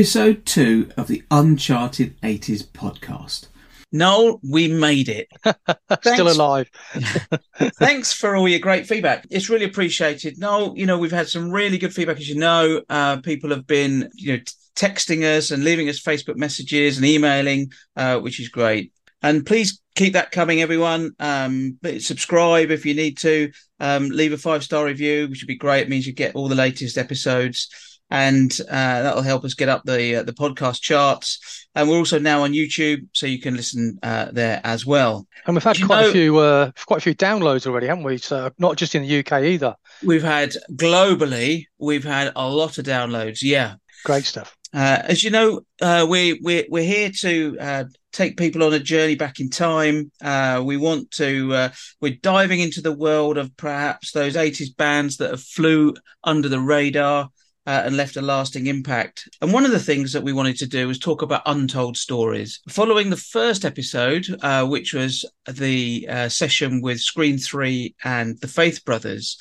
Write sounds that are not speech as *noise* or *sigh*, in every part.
episode two of the Uncharted 80s podcast. Noel, we made it. *laughs* Still alive. *laughs* *laughs* Thanks for all your great feedback. It's really appreciated. Noel, you know, we've had some really good feedback, as you know. Uh, people have been, you know, texting us and leaving us Facebook messages and emailing, uh, which is great. And please keep that coming, everyone. Um, subscribe if you need to. Um, leave a five star review, which would be great. It means you get all the latest episodes and uh, that'll help us get up the uh, the podcast charts. And we're also now on YouTube, so you can listen uh, there as well. And we've had quite know, a few uh, quite a few downloads already, haven't we? So not just in the UK either. We've had globally, we've had a lot of downloads. Yeah, great stuff. Uh, as you know, uh, we we're we're here to take people on a journey back in time. we want to we're diving into the world of perhaps those 80s bands that have flew under the radar uh, and left a lasting impact. And one of the things that we wanted to do was talk about untold stories. Following the first episode, uh, which was the uh, session with Screen 3 and the Faith Brothers,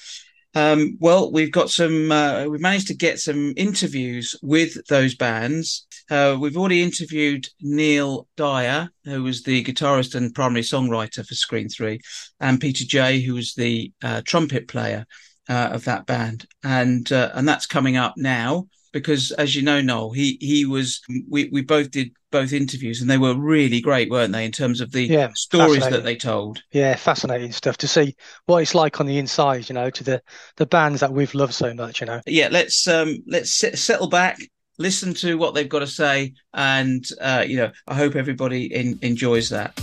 um, well, we've got some, uh, we've managed to get some interviews with those bands. Uh, we've already interviewed Neil Dyer, who was the guitarist and primary songwriter for Screen 3, and Peter Jay, who was the uh, trumpet player uh, of that band, and uh, and that's coming up now because, as you know, Noel, he he was we we both did both interviews and they were really great, weren't they, in terms of the yeah, stories that they told? Yeah, fascinating stuff to see what it's like on the inside, you know, to the the bands that we've loved so much, you know. Yeah, let's um let's settle back, listen to what they've got to say, and uh, you know, I hope everybody in, enjoys that.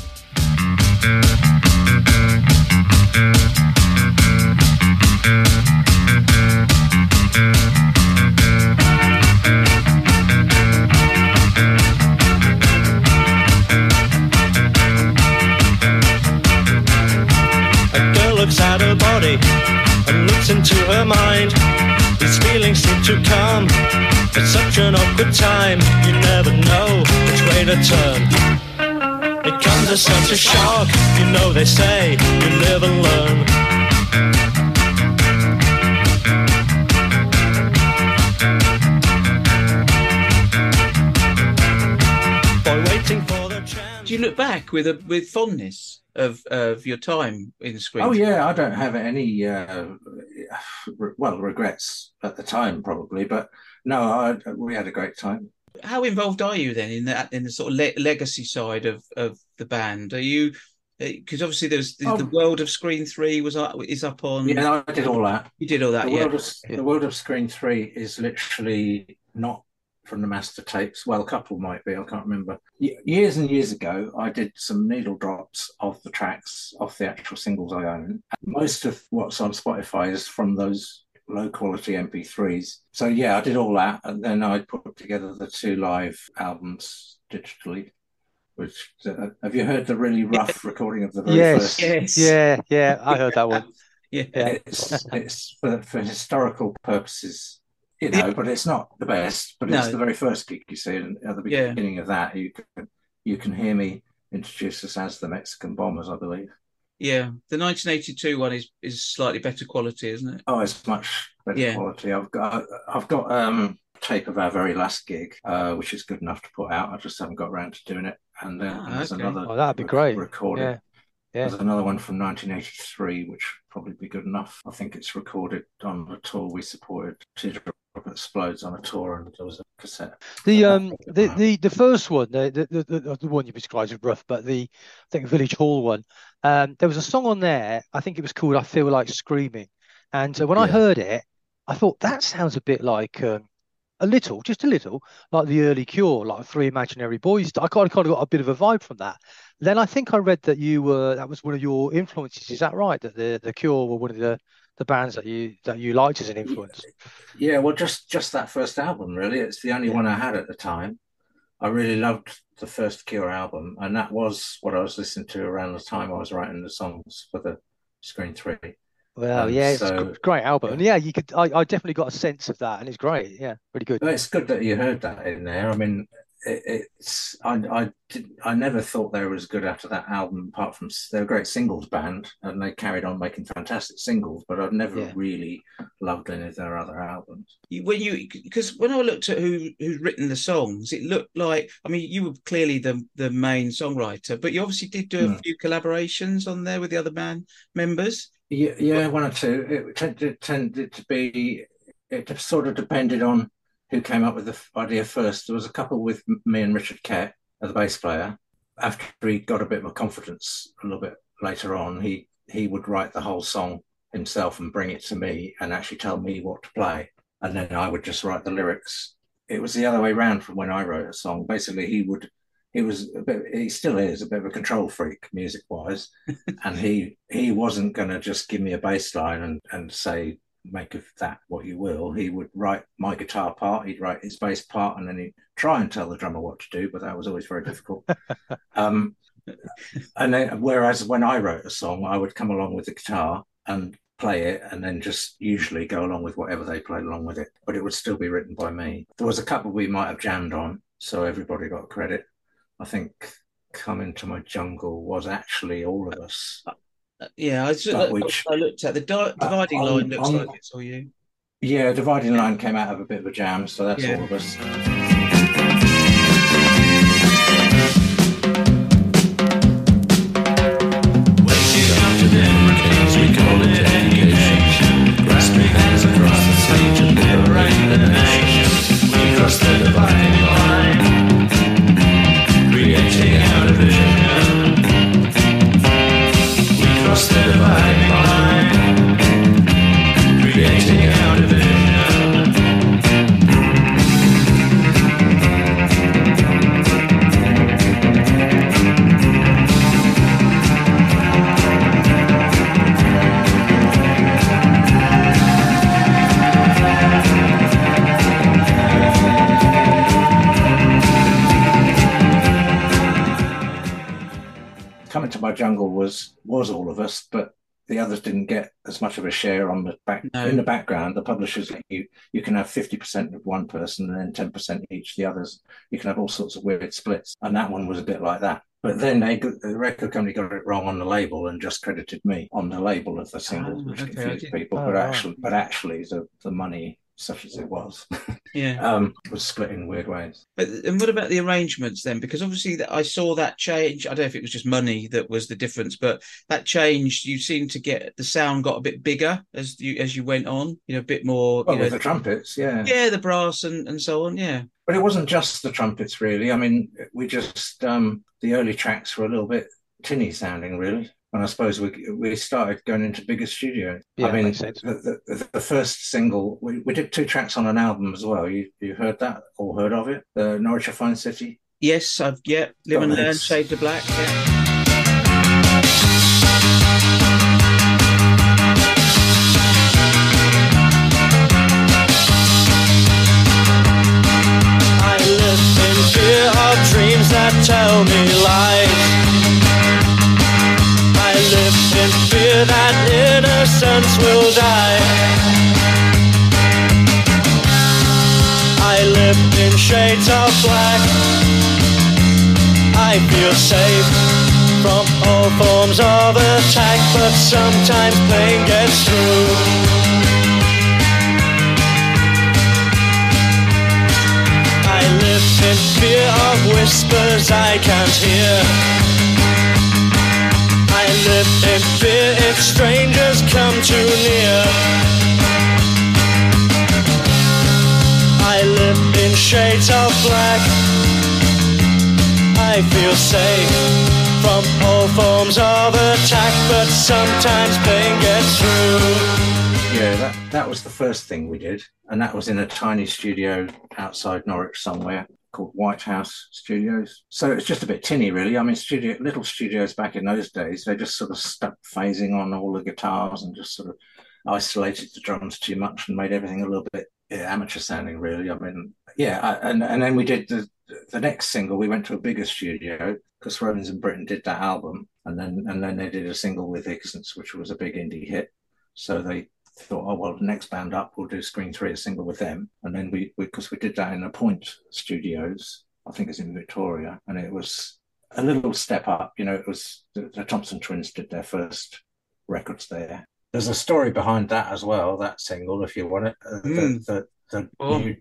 Such an awkward time. You never know which way to turn. It comes as such a shock, you know they say you live and you look back with a with fondness? of of your time in screen? Oh yeah, I don't have any uh, well regrets at the time probably, but no, I, we had a great time. How involved are you then in that in the sort of le- legacy side of of the band? Are you because uh, obviously there's the, oh. the, world of Screen Three was up is up on. Yeah, I did all that. You did all that. The yeah. World of, yeah. The world of Screen Three is literally not from the master tapes. Well, a couple might be. I can't remember. years and years ago, I did some needle drops of the tracks off the actual singles I own. And most of what's on Spotify is from those low quality MP3s. So yeah, I did all that, and then I put together the two live albums digitally. Which uh, have you heard the really rough recording of the very yes, first? Yes, yeah, yeah, I heard that one. *laughs* yeah, it's, it's for, for historical purposes you know, but it's not the best. But no. it's the very first gig you see, and at the beginning yeah. of that, you can you can hear me introduce us as the Mexican Bombers, I believe. Yeah, the 1982 one is is slightly better quality, isn't it? Oh, it's much better yeah. quality. I've got I've got um tape of our very last gig, uh, which is good enough to put out. I just haven't got around to doing it. And then oh, there's okay. another. Oh, that'd be great. Recording. Yeah. Yeah. There's another one from 1983, which probably be good enough. I think it's recorded on the tour we supported. Teardrop explodes on a tour, and there was a cassette. The um the, the the first one, the the, the, the one you described as rough, but the I think Village Hall one. Um, there was a song on there. I think it was called "I Feel Like Screaming," and uh, when yeah. I heard it, I thought that sounds a bit like. Um, a little, just a little, like the early Cure, like Three Imaginary Boys. I kind of, kind of got a bit of a vibe from that. Then I think I read that you were that was one of your influences. Is that right? That the the Cure were one of the the bands that you that you liked as an influence? Yeah, well, just just that first album, really. It's the only yeah. one I had at the time. I really loved the first Cure album, and that was what I was listening to around the time I was writing the songs for the Screen Three. Well, um, yeah, so, it's a great album, and yeah, you could. I, I definitely got a sense of that, and it's great. Yeah, really good. Well, it's good that you heard that in there. I mean, it, it's I I did I never thought they were as good after that album. Apart from they're a great singles band, and they carried on making fantastic singles. But I've never Yeah. really loved any of their other albums. You, when you because when I looked at who who's written the songs, it looked like I mean you were clearly the the main songwriter, but you obviously did do a Hmm. few collaborations on there with the other band members. Yeah, yeah, one or two. It tended, tended to be. It sort of depended on who came up with the idea first. There was a couple with me and Richard Kett, the bass player. After he got a bit more confidence, a little bit later on, he he would write the whole song himself and bring it to me and actually tell me what to play, and then I would just write the lyrics. It was the other way around from when I wrote a song. Basically, he would. He was a bit. He still is a bit of a control freak, music wise, *laughs* and he he wasn't going to just give me a bass line and and say make of that what you will. He would write my guitar part, he'd write his bass part, and then he'd try and tell the drummer what to do, but that was always very difficult. *laughs* um, and then, whereas when I wrote a song, I would come along with the guitar and play it, and then just usually go along with whatever they played along with it. But it would still be written by me. There was a couple we might have jammed on, so everybody got credit. I think "Come Into My Jungle" was actually all of us. Uh, Yeah, I, just, But I, which- I looked at the di- dividing on- line. Looks on- like it's all you. Yeah, Dividing Line came out of a bit of a jam, so that's Yeah. all of us. Coming to My Jungle was was all of us, but the others didn't get as much of a share on the back No. in the background. The publishers you you can have fifty percent of one person and then ten percent each the others. You can have all sorts of weird splits, and that one was a bit like that. But then they the record company got it wrong on the label and just credited me on the label of the single, Ah, which okay, confused people. Oh, but right. actually, but actually, the the money, such as it was, *laughs* Yeah. um, was split in weird ways. But and what about the arrangements then? Because obviously that I saw that change. I don't know if it was just money that was the difference, but that changed. You seemed to get the sound got a bit bigger as you as you went on. You know, a bit more. Well, you know, the trumpets, yeah. yeah, the brass and and so on. Yeah. But it wasn't just the trumpets, really. I mean, we just um, the early tracks were a little bit tinny sounding, really. And I suppose we we started going into bigger studios. Yeah, I mean, makes sense. the, the, the first single we, we did two tracks on an album as well. You you heard that or heard of it? The Norwich a Fine City. Yes, I've yeah. Live and Got learn. legs. Shade to black. Yeah. I live in fear of dreams that tell me lies. In fear that innocence will die. I live in shades of black. I feel safe from all forms of attack, but sometimes pain gets through. I live in fear of whispers I can't hear. I live in fear if strangers come too near. I live in shades of black. I feel safe from all forms of attack, but sometimes pain gets through. Yeah, that that was the first thing we did, and that was in a tiny studio outside Norwich somewhere called White House Studios. So it's just a bit tinny, really. I mean, studio little studios back in those days, they just sort of stuck phasing on all the guitars and just sort of isolated the drums too much and made everything a little bit yeah, amateur sounding, really. I mean, yeah, I, and and then we did the the next single. We went to a bigger studio because Romans in Britain did that album, and then and then they did a single with Vixens, which was a big indie hit. So they thought, oh well, the next band up, we'll do Screen Three, a single with them, and then we because we, did that in the Point Studios I think it's in Victoria, and it was a little step up. You know, it was the, the Thompson Twins did their first records there. There's a story behind that as well. That single, if you want it, uh, Mm. the the, the Oh. new,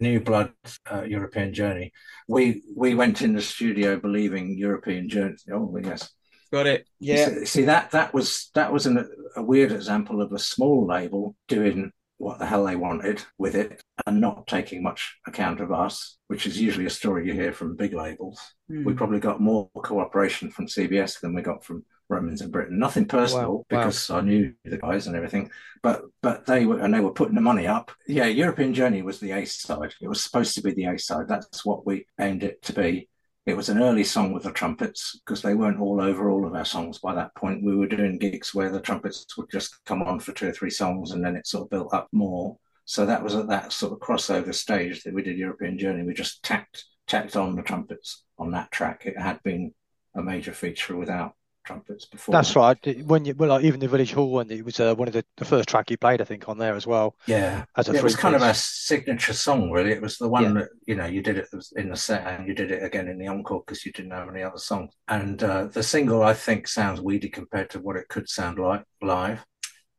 new Blood uh, European Journey. We we went in the studio believing European Journey. Oh yes, Got it. Yeah. See, that that was that was an, a weird example of a small label doing what the hell they wanted with it and not taking much account of us, which is usually a story you hear from big labels. Mm. We probably got more cooperation from CBS than we got from Romans in Britain. Nothing personal Wow, wow. because I knew the guys and everything, but but they were and they were putting the money up. Yeah, European Journey was the A side. It was supposed to be the A side. That's what we aimed it to be. It was an early song with the trumpets because they weren't all over all of our songs by that point. We were doing gigs where the trumpets would just come on for two or three songs and then it sort of built up more. So that was at that sort of crossover stage that we did European Journey. We just tacked tacked on the trumpets on that track. It had been a major feature without trumpets before. That's right. When you well, like even the Village Hall one, it was uh, one of the, the first track you played, I think, on there as well. Yeah, As a it was kind of a signature song, really. It was the one Yeah. that you know you did it in the set and you did it again in the encore because you didn't have any other songs. And uh, the single, I think, sounds weedy compared to what it could sound like live.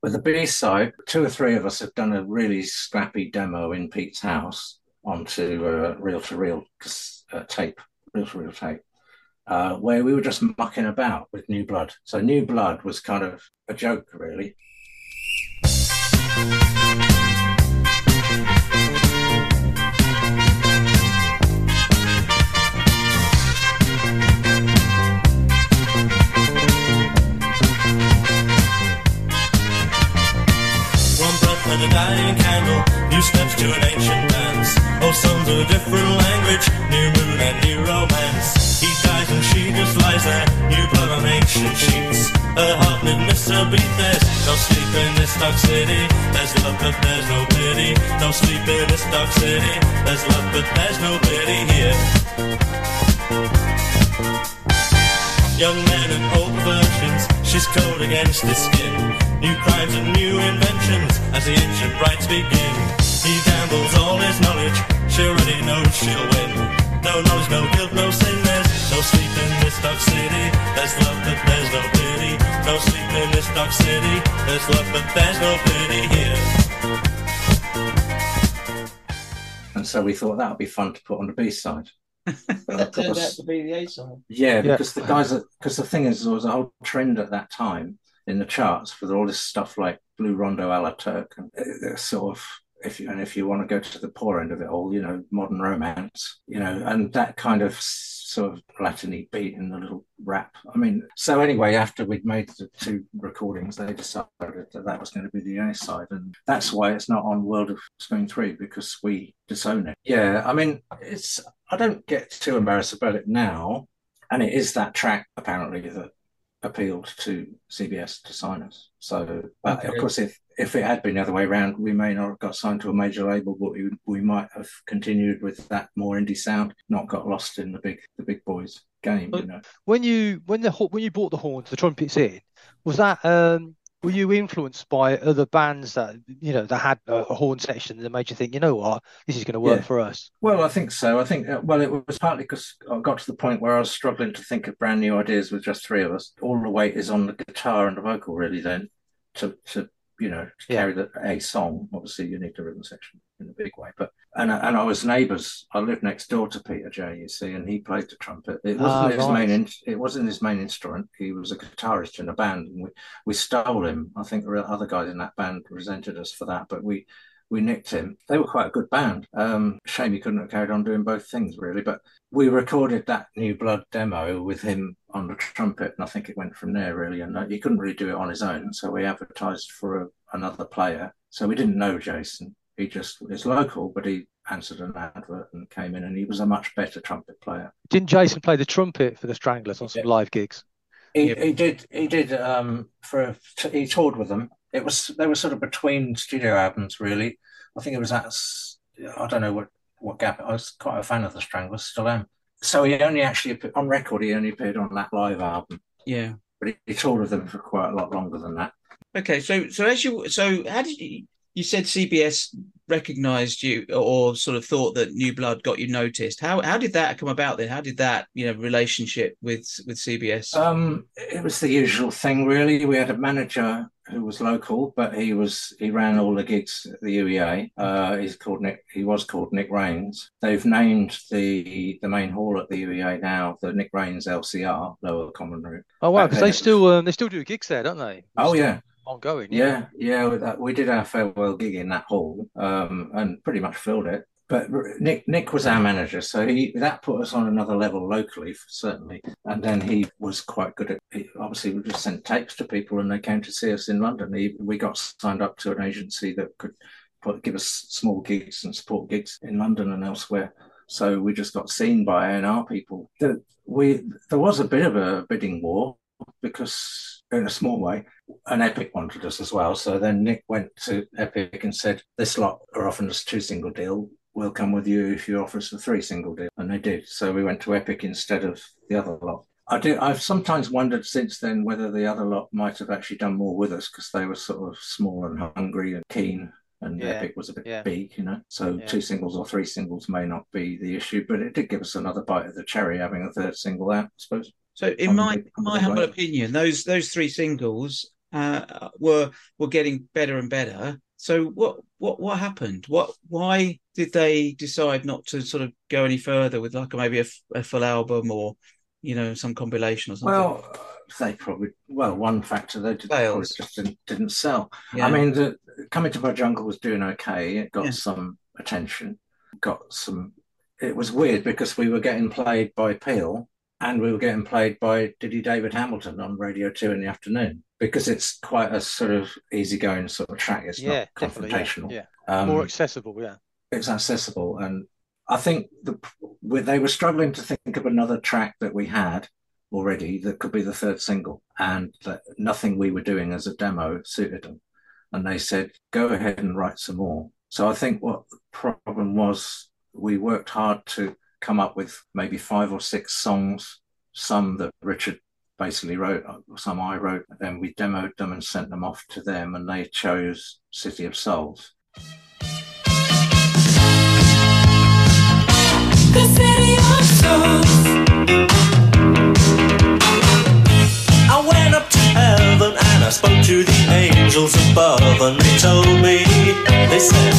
With the B side, two or three of us have done a really scrappy demo in Pete's house onto uh, reel to reel uh, tape, reel to reel tape, uh, where we were just mucking about with New Blood. So New Blood was kind of a joke, really. One breath and a dying candle, new steps to an ancient dance. Oh, songs a different language, new moon and new romance. He dies and she just lies there, new blood on ancient sheets. Her heart miss a beat, there's no sleep in this dark city. There's love, but there's no pity. No sleep in this dark city. There's love, but there's no pity here. Young men and old versions, she's cold against his skin. New crimes and new inventions as the ancient rites begin. He gambles all his knowledge, she already knows she'll win. No knowledge, no guilt, no sin, there's no sleep in this dark city. There's love, but there's no pity. No sleep in this dark city. There's love, but there's no pity here. And so we thought that would be fun to put on the B side. *laughs* That turned out to be the A side. Yeah, Yeah. because the guys, because the thing is, there was a whole trend at that time in the charts for all this stuff like Blue Rondo a la Turk and uh, sort of. If you, and if you want to go to the poor end of it all, you know, modern romance, you know, and that kind of sort of Latiny beat and the little rap. I mean, so anyway, after we'd made the two recordings, they decided that that was going to be the A side, and that's why it's not on World of Screen Three because we disown it. Yeah, I mean, it's I don't get too embarrassed about it now, and it is that track apparently that appealed to CBS to sign us. So, but Okay. of course, if if it had been the other way around, we may not have got signed to a major label, but we, we might have continued with that more indie sound, not got lost in the big the big boys game. You know, When you when the when you brought the horns, the trumpets in, was that um were you influenced by other bands that you know that had a, a horn section that made you think, you know what, this is going to work Yeah. for us? Well, I think so. I think, uh, well, it was partly because I got to the point where I was struggling to think of brand new ideas with just three of us. All the weight is on the guitar and the vocal, really, then to, to you know, to carry the, a song. Obviously, you need the rhythm section in a big way. But, and, I- and I was neighbours. I lived next door to Peter Jay, you see, and he played the trumpet. It wasn't Ah, his right. main, in, it wasn't his main instrument. He was a guitarist in a band, and we, we stole him. I think the other guys in that band resented us for that, but we, we nicked him. They were quite a good band. Um, shame he couldn't have carried on doing both things, really. But we recorded that New Blood demo with him on the trumpet, and I think it went from there, really. And uh, he couldn't really do it on his own, so we advertised for a, another player. So we didn't know Jason. He just is local, but he answered an advert and came in, and he was a much better trumpet player. Didn't Jason play the trumpet for the Stranglers on some Yeah. live gigs? He, Yep. he did. He did. Um, for he toured with them. It was they were sort of between studio albums, really. I think it was that. I don't know what what gap. I was quite a fan of the Stranglers, still am. So he only actually appeared, on record. He only appeared on that live album, Yeah. but he, he toured with them for quite a lot longer than that. Okay. So so as you so how did you you said CBS recognized you or sort of thought that New Blood got you noticed. How how did that come about then? How did that you know relationship with with CBS? Um, it was the usual thing, really. We had a manager who was local, but he was he ran all the gigs at the UEA. Uh, he's called Nick. He was called Nick Rayns. They've named the the main hall at the UEA now the Nick Rayns LCR, Lower Common Room. Oh wow, because they still um, they still do gigs there, don't they? Oh Still yeah, ongoing. yeah, yeah. with that- We did our farewell gig in that hall, um, and pretty much filled it. But Nick Nick was our manager, so he that put us on another level locally, certainly. And then he was quite good at. He, obviously, we just sent tapes to people, and they came to see us in London. He, we got signed up to an agency that could put, give us small gigs and support gigs in London and elsewhere. So we just got seen by A&R people. The, we there was a bit of a bidding war because, in a small way, and Epic wanted us as well. So then Nick went to Epic and said, "This lot are offering us two single deal. We'll come with you if you offer us a three single deal." And they did. So we went to Epic instead of the other lot. I do. I've sometimes wondered since then whether the other lot might have actually done more with us because they were sort of small and hungry and keen, and Yeah, Epic was a bit yeah. big, you know. So Yeah. two singles or three singles may not be the issue, but it did give us another bite of the cherry having a third single out, I suppose. So, in I'm my my humble fan. opinion, those those three singles uh, were were getting better and better. So, what what what happened? What why did they decide not to sort of go any further with like maybe a full album or you know some compilation or something? Well, they probably well one factor they did, just didn't, didn't sell. Yeah. I mean, the coming to my jungle was doing okay. It got Yeah. some attention, got some. It was weird because we were getting played by Peel and we were getting played by Diddy David Hamilton on Radio Two in the afternoon because it's quite a sort of easygoing sort of track. It's yeah, not definitely. Yeah, confrontational. yeah. Um, More accessible. Yeah. it's accessible and i think the they were struggling to think of another track that we had already that could be the third single and that nothing we were doing as a demo suited them and they said go ahead and write some more so i think what the problem was we worked hard to come up with maybe five or six songs some that richard basically wrote some i wrote then we demoed them and sent them off to them and they chose city of souls The city of souls. I went up to heaven and I spoke to the angels above, and they told me, they said,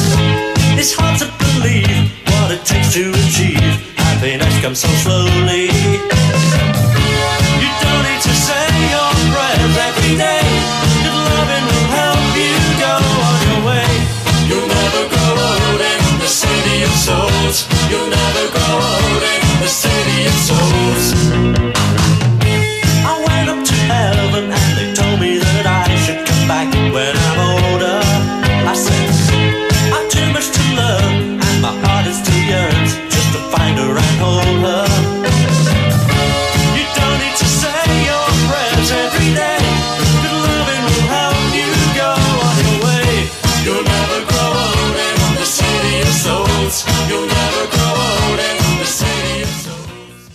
it's hard to believe what it takes to achieve. Happiness comes so slowly. You don't need to say your prayers every day. Good loving will help you go on your way. You'll never grow old in the city of souls. You'll never grow old in the city of souls. I went up to heaven and they told me that I should come back when I'm older. I said, I've too much to and my heart is too yearns just to find her and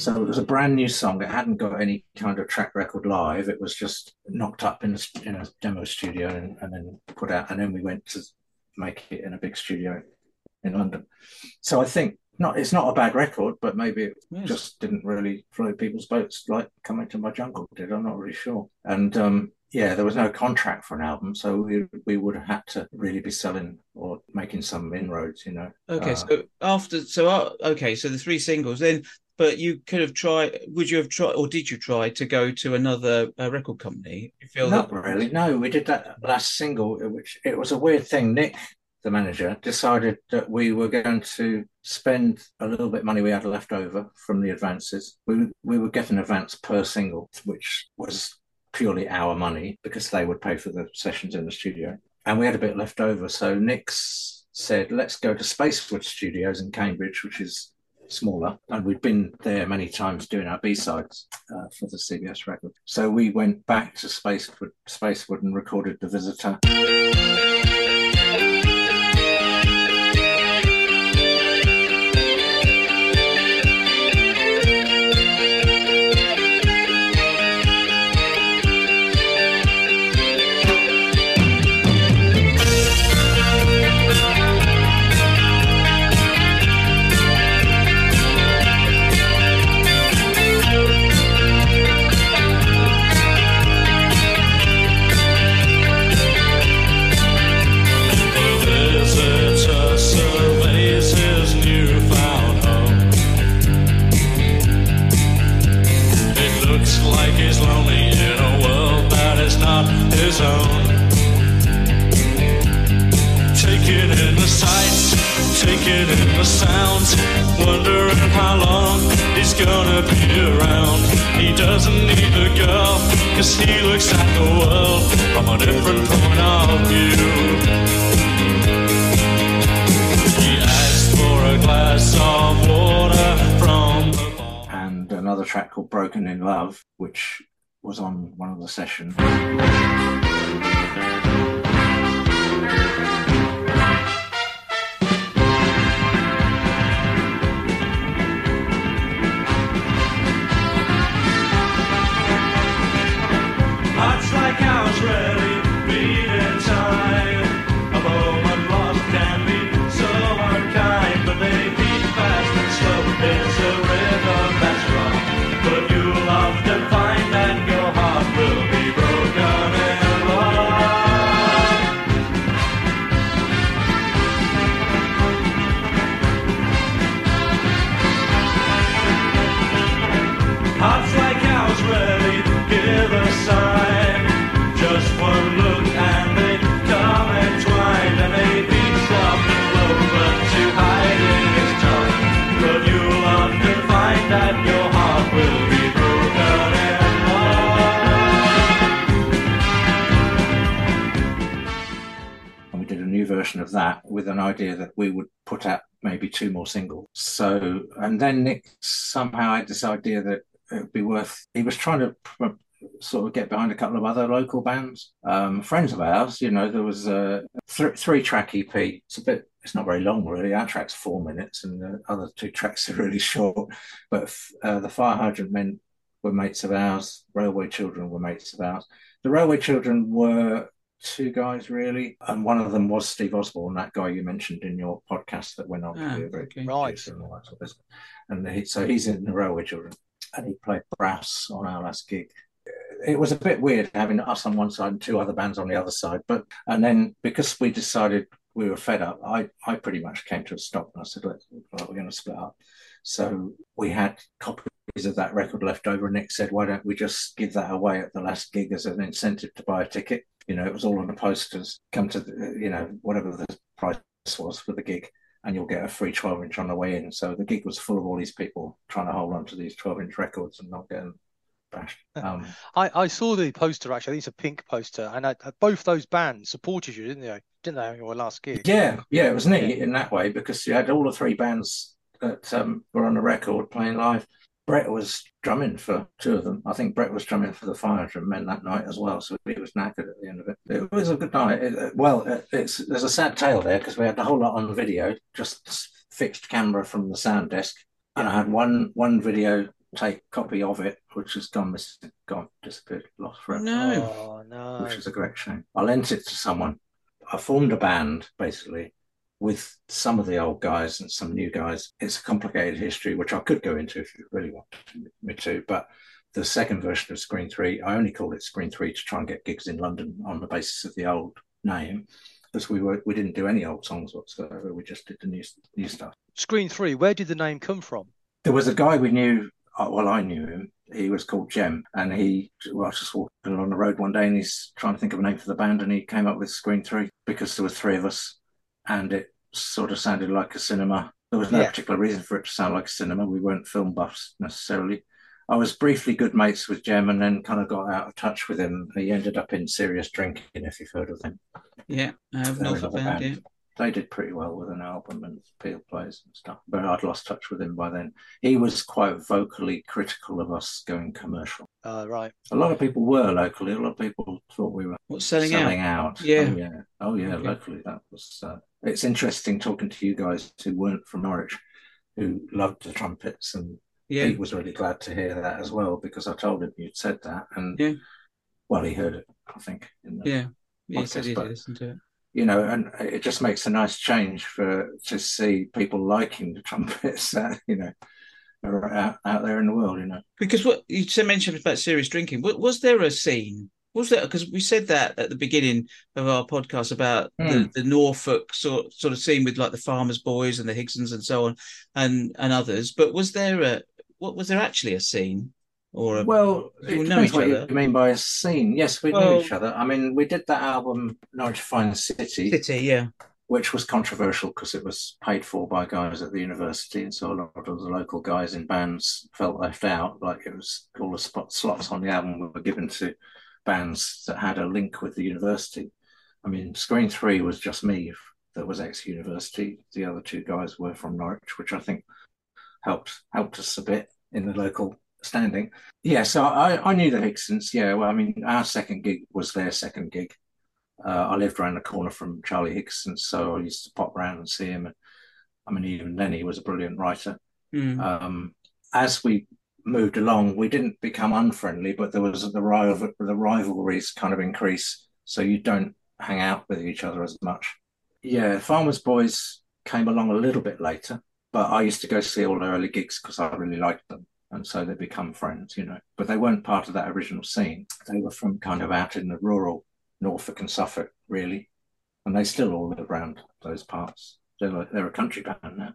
So it was a brand new song. It hadn't got any kind of track record live. It was just knocked up in a, in a demo studio and, and then put out. And then we went to make it in a big studio in London. So I think not. It's not a bad record, but maybe it Yes. just didn't really float people's boats like "Coming to My Jungle" did. I'm not really sure. And um, yeah, there was no contract for an album, so we we would have had to really be selling or making some inroads. You know. Okay, Uh, so after so uh, okay, so the three singles then, but you could have tried. Would you have tried, or did you try to go to another uh, record company? You feel Not that really. No, we did that last single, which it was a weird thing. Nick, the manager, decided that we were going to spend a little bit of money we had left over from the advances. We we would get an advance per single, which was purely our money because they would pay for the sessions in the studio, and we had a bit left over. So Nick's said, "Let's go to Spaceward Studios in Cambridge, which is." Smaller, and we'd been there many times doing our B sides uh, for the CBS record. So we went back to Spaceward, Spaceward and recorded The Visitor. In the sounds, wondering how long he's gonna be around. He doesn't need a girl, cause he looks at the world from a different point of view. He asked for a glass of water from the bar. and another track called Broken in Love, which was on one of the sessions. Like of that with an idea that we would put out maybe two more singles. So, and then Nick somehow had this idea that it would be worth. He was trying to pr- sort of get behind a couple of other local bands, um, friends of ours. You know, there was a th- three track EP. It's a bit. It's not very long, really. Our track's four minutes, and the other two tracks are really *laughs* short. But uh, the Fire Hydrant Men were mates of ours. Railway Children were mates of ours. The Railway Children were two guys really, and one of them was Steve Osborne, that guy you mentioned in your podcast that went on Ah, to be a very okay. Right. producer and all that sort of business. And he, so he's in the Railway Children, and he played brass on our last gig. It was a bit weird having us on one side and two other bands on the other side, but and then because we decided we were fed up, I I pretty much came to a stop and I said, Let's, well, we're going to split up. So we had copies of that record left over, and Nick said, "Why don't we just give that away at the last gig as an incentive to buy a ticket?" You know, it was all on the posters. Come to the, you know whatever the price was for the gig, and you'll get a free 12 inch on the way in. So the gig was full of all these people trying to hold on to these 12 inch records and not getting bashed. Um, I, I saw the poster actually. It's a pink poster, and I, both those bands supported you, didn't they? Didn't they your last gig? yeah, yeah, it was neat in that way because you had all the three bands that um, were on the record playing live. Brett was drumming for two of them. I think Brett was drumming for the Fire Hydrant Men that night as well. So he was knackered at the end of it. It was a good night. It- it- well, it, it's there's a sad tale there because we had the whole lot on video, just fixed camera from the sound desk, and I had one one video take copy of it, which has gone missing, gone disappeared, lost forever No. Oh no. which is a great shame. I lent it to someone. I formed a band basically with some of the old guys and some new guys. It's a complicated history, which I could go into if you really want me to. But the second version of Screen 3, I only called it Screen 3 to try and get gigs in London on the basis of the old name. Because we were we didn't do any old songs whatsoever. We just did the new new stuff. Screen three. Where did the name come from? There was a guy we knew. uh, Well, I knew him. He was called Jem, and he. Well, I was just walking along the road one day, and he's trying to think of a name for the band, and he came up with Screen Three because there were three of us, and it sort of sounded like a cinema. There was no Yeah. particular reason for it to sound like a cinema. We weren't film buffs necessarily. I was briefly good mates with Jem, and then kind of got out of touch with him. He ended up in serious drinking, if you've heard of him. Yeah, I have They're not another found band. it. They did pretty well with an album and Peel plays and stuff, but I'd lost touch with him by then. He was quite vocally critical of us going commercial. Uh, right. A lot of people were locally. A lot of people thought we were What's selling, selling out? out. Yeah. Oh yeah. Oh yeah. Okay. Locally, that was. Uh, it's interesting talking to you guys who weren't from Norwich, who loved the trumpets, and Yeah, he was really glad to hear that as well because I told him you'd said that, and Yeah. well, he heard it. I think. Yeah. He said he did listen to it. You know, and it just makes a nice change for to see people liking the *laughs* trumpets that you know out, out there in the world. You know, Because what you said mentioned about serious drinking, wa- was there a scene? Was there because we said that at the beginning of our podcast about Hmm. the, the Norfolk sort sort of scene with like the Farmers Boys and the Higsons and so on and and others. But was there a what was there actually a scene or a, well, do you it know depends each what other? you mean by a scene. Yes, we Well- knew each other. I mean, we did that album Norwich Fine City, city? Yeah, which was controversial because it was paid for by guys at the university, and so a lot of the local guys in bands felt left out. Like it was all the spot slots on the album were given to bands that had a link with the university. I mean, Screen Three was just me that was ex-university. The other two guys were from Norwich, which I think helped helped us a bit in the local standing. Yeah, so I, I knew the Higsons. Yeah, well, I mean, our second gig was their second gig. Uh, I lived around the corner from Charlie Higson, so I used to pop round and see him. I mean, even then, he was a brilliant writer. Mm. Um, as we moved along, we didn't become unfriendly, but there was the rival, the rivalries kind of increase. So you don't hang out with each other as much. Yeah, Farmers Boys came along a little bit later, but I used to go see all the early gigs because I really liked them. And so they become friends, you know. But they weren't part of that original scene. They were from kind of out in the rural Norfolk and Suffolk, really. And they still all live around those parts. They're, they're a country band now.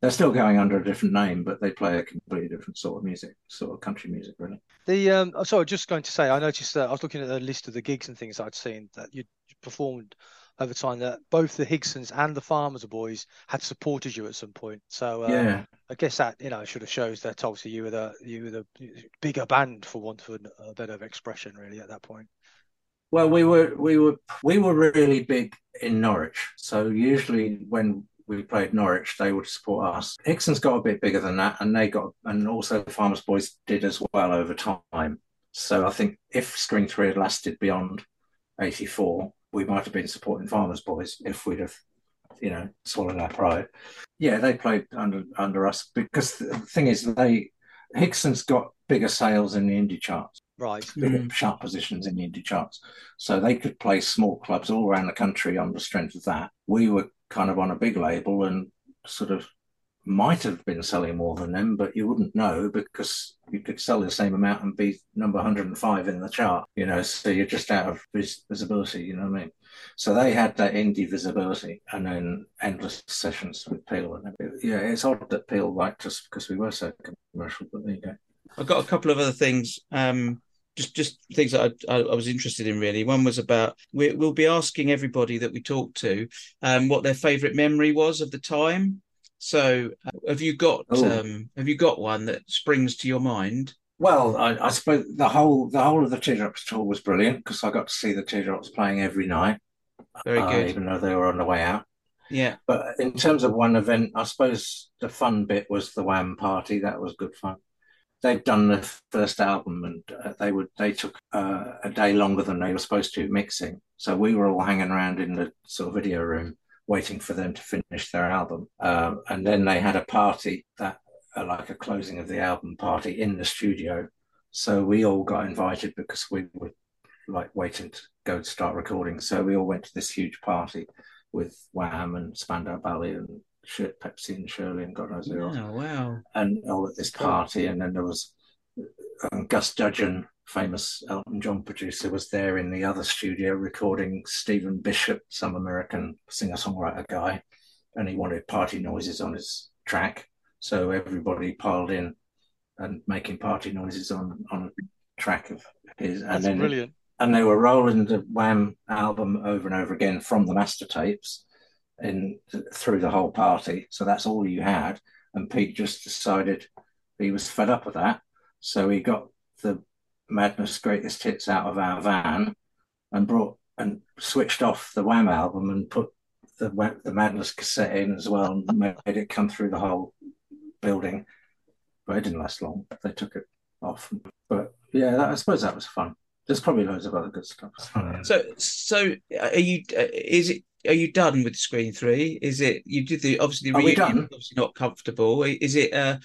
They're still going under a different name, but they play a completely different sort of music, sort of country music, really. The um, so I was just going to say, I noticed that I was looking at the list of the gigs and things I'd seen that you performed over time. That both the Higsons and the Farmers Boys had supported you at some point. So uh, yeah, I guess that you know sort of shows that obviously you were the you were the bigger band for want of a better expression, really at that point. Well, we were we were we were really big in Norwich. So usually when we played Norwich, they would support us. Higson's got a bit bigger than that, and they got and also the Farmers Boys did as well over time. So I think if Screen Three had lasted beyond '84, we might have been supporting Farmers Boys if we'd have, you know, swallowed our pride. Yeah, they played under under us because the thing is, they Higson's got bigger sales in the indie charts Right. bigger Mm. chart positions in the indie charts. So they could play small clubs all around the country on the strength of that. We were kind of on a big label and sort of might have been selling more than them, but you wouldn't know because you could sell the same amount and be number 105 in the chart, you know, so you're just out of vis- visibility, you know what I mean? So they had that indie visibility and then endless sessions with Peel. And yeah, it's odd that Peel liked us because we were so commercial, but there you go. I've got a couple of other things. Um, just just things that I, I, was interested in really. One was about we, we'll be asking everybody that we talk to um, what their favourite memory was of the time. So, uh, have you got Oh. um, have you got one that springs to your mind? Well, I, I suppose the whole the whole of the Teardrops tour was brilliant because I got to see the Teardrops playing every night, Very uh, good. even though they were on the way out. Yeah. But in terms of one event, I suppose the fun bit was the Wham party. That was good fun. They'd done the first album, and uh, they would they took uh, a day longer than they were supposed to mixing. So we were all hanging around in the sort of video room waiting for them to finish their album, uh, and then they had a party that uh, like a closing of the album party in the studio. So we all got invited because we were like waiting to go to start recording. So we all went to this huge party with Wham and Spandau Ballet and Sh- Pepsi and Shirley and God knows who else, Oh wow. and all at this party. And then there was um, Gus Dudgeon, famous Elton John producer, was there in the other studio recording Stephen Bishop, some American singer songwriter guy, and he wanted party noises on his track. So everybody piled in and making party noises on on a track of his, and That's then brilliant. and they were rolling the Wham album over and over again from the master tapes in through the whole party. So that's all you had. And Pete just decided he was fed up with that. So he got the Madness Greatest Hits out of our van and brought and switched off the Wham album and put the the Madness cassette in as well and made it come through the whole building. But it didn't last long. They took it off. But yeah, that, I suppose that was fun. There's probably loads of other good stuff. *laughs* So so are you? Uh, is it? Are you done with Screen Three? Is it? You did the obviously the Are we reunion done? was obviously not comfortable. Is it? Uh,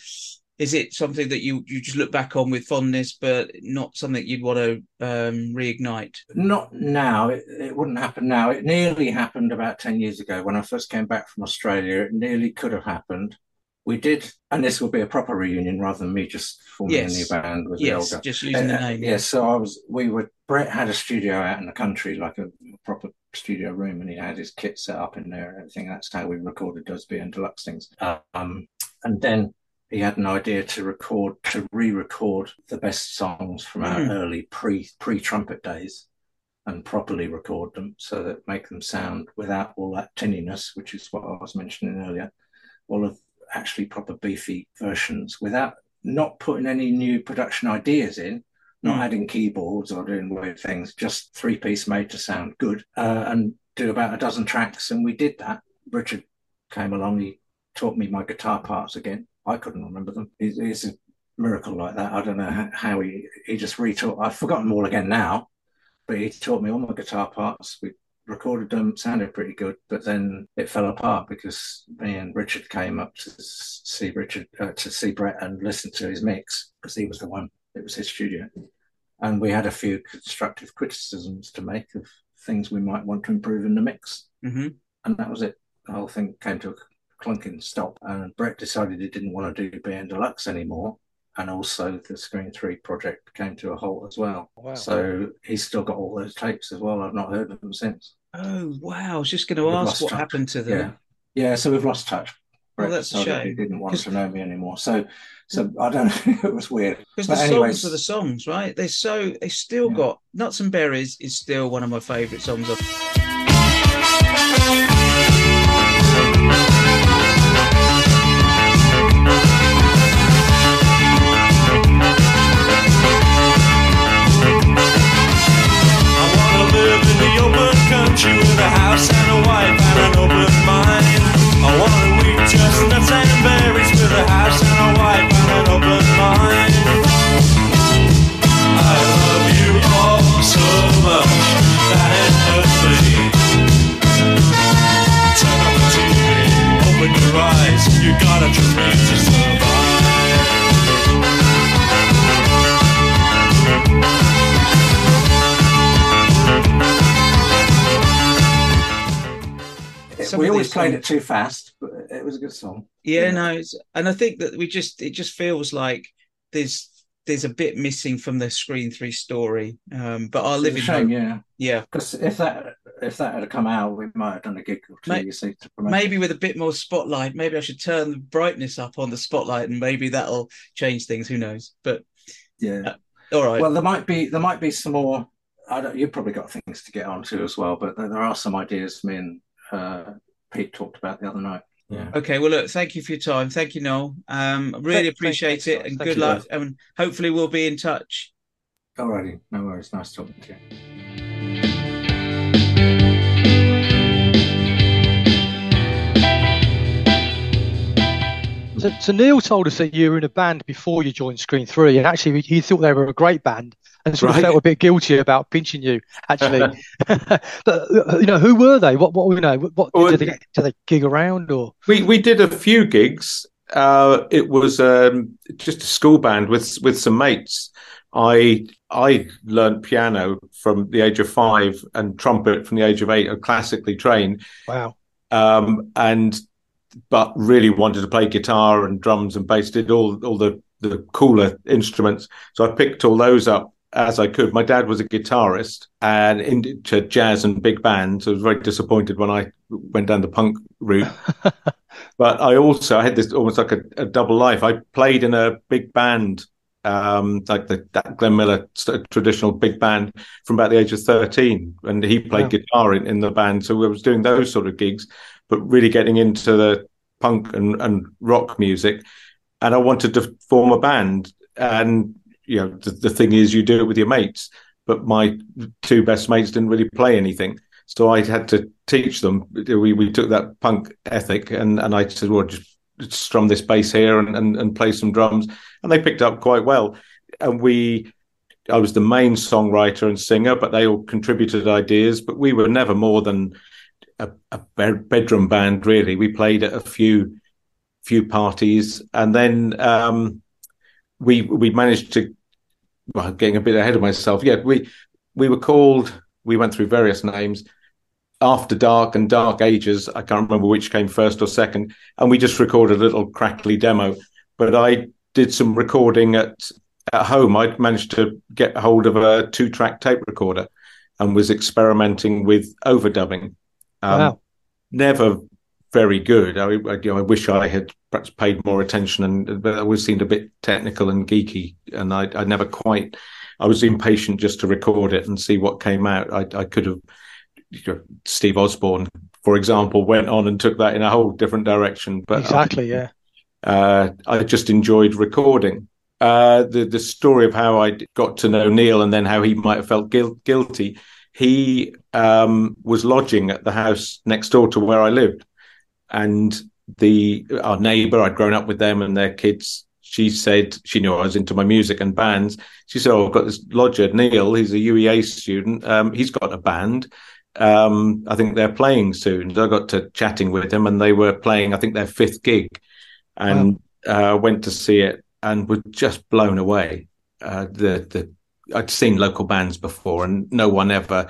is it something that you you just look back on with fondness, but not something you'd want to um, reignite? Not now. It, it wouldn't happen now. It nearly happened about 10 years ago when I first came back from Australia. It nearly could have happened. We did, and this will be a proper reunion rather than me just forming Yes. a new band with Yes, the just using the Uh, name. yeah, so I was, we were, Brett had a studio out in the country, like a proper studio room, and he had his kit set up in there and everything. That's how we recorded Dusby and Deluxe things. Um, and then he had an idea to record, to re record the best songs from our Mhm. early pre pre trumpet days. and properly record them so that make them sound without all that tinniness, which is what I was mentioning earlier. All of actually proper beefy versions without not putting any new production ideas in, not Mm. adding keyboards or doing weird things, just three piece made to sound good uh, and do about a dozen tracks. And we did that. Richard came along, he taught me my guitar parts again. I couldn't remember them. It's, it's a miracle like that. I don't know how, he, he just retaught. I've forgotten them all again now, but he taught me all my guitar parts. We recorded them, sounded pretty good, but then it fell apart because me and Richard came up to see Richard uh, to see Brett and listen to his mix because he was the one. It was his studio, and we had a few constructive criticisms to make of things we might want to improve in the mix, hmm and that was it. The whole thing came to a clunking stop, and Brett decided he didn't want to do BN Deluxe anymore. And also, the Screen 3 project came to a halt as well. Wow. So he's still got all those tapes as well. I've not heard of them since. Oh wow! I was just going to We've ask what touch. happened to them. yeah. yeah, So we've lost touch. Well, that's a decided He didn't want to know me anymore. So, so hmm. I don't know. *laughs* it was weird. Because the anyways- songs are the songs, right? They're so they still Yeah. got Nuts and Berries is still one of my favourite songs. Of, a house and a wife and an open mind. I wanna eat chestnuts and berries with a house and a wife and an open mind. I love you all so much that it hurts me. Turn on the TV, open your eyes, you gotta trust me to survive. We always played songs- it too fast, but it was a good song. yeah, Yeah. no, it's, and I think that we just it just feels like there's there's a bit missing from the Screen Three story. Um, but I'll live It's in a shame, hope. yeah. Yeah, Because if that if that had come out, we might have done a gig or two. May- you see, to promote. maybe with a bit more spotlight. Maybe I should turn the brightness up on the spotlight, and maybe that'll change things. Who knows? But yeah. all right. Well, there might be there might be some more. I don't. You've probably got things to get onto as well, but there, there are some ideas me and uh, Pete talked about the other night. Yeah. Okay, well, look, thank you for your time. Thank you, Noel. Um, really Thank- appreciate thanks, it, guys. and Thank good you, luck. And hopefully, we'll be in touch. Alrighty, no worries. Nice talking to you. So, so Neil told us that you were in a band before you joined Screen Three, and actually he thought they were a great band, and sort Right. of felt a bit guilty about pinching you. Actually, *laughs* but you know, who were they? What, what you know, what Well, did they, did they gig around or? We we did a few gigs. Uh, it was um, just a school band with with some mates. I I learned piano from the age of five and trumpet from the age of eight. I'm classically trained, Wow, um, and but really wanted to play guitar and drums and bass. Did all all the the cooler instruments. So I picked all those up as I could. My dad was a guitarist and into jazz and big bands. I was very disappointed when I went down the punk route. *laughs* but I also I had this almost like a, a double life. I played in a big band, um, like the that Glenn Miller traditional big band from about the age of 13. And he played Wow. guitar in, in the band. So I was doing those sort of gigs, but really getting into the punk and, and rock music. And I wanted to form a band. And, you know, the, the thing is, you do it with your mates. But my two best mates didn't really play anything. So I had to teach them. We we took that punk ethic, and, and I said, "Well, just strum this bass here and, and and play some drums," and they picked up quite well. And we, I was the main songwriter and singer, but they all contributed ideas. But we were never more than a, a bedroom band, really. We played at a few few parties, and then um, we we managed to. Well, getting a bit ahead of myself. Yeah, we we were called. We went through various names. After Dark and Dark Ages, I can't remember which came first or second, and we just recorded a little crackly demo. But I did some recording at at home. I managed to get hold of a two track tape recorder and was experimenting with overdubbing. Um, Wow. Never very good. I, I, you know, I wish I had perhaps paid more attention, and but it always seemed a bit technical and geeky, and I, I never quite I was impatient just to record it and see what came out. I, I could have, you know, Steve Osborne, for example, went on and took that in a whole different direction. But exactly, yeah. uh, I just enjoyed recording. Uh, the the story of how I got to know Neil and then how he might have felt guil- guilty. He um, was lodging at the house next door to where I lived, and the our neighbour I'd grown up with them and their kids. She said she knew I was into my music and bands. She said, "Oh, I've got this lodger, Neil. He's a UEA student. Um, he's got a band. Um, I think they're playing soon." So I got to chatting with him, and they were playing. I think their fifth gig, and uh, went to see it and was just blown away. Uh, the the I'd seen local bands before, and no one ever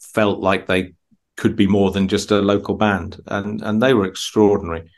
felt like they could be more than just a local band, and and they were extraordinary.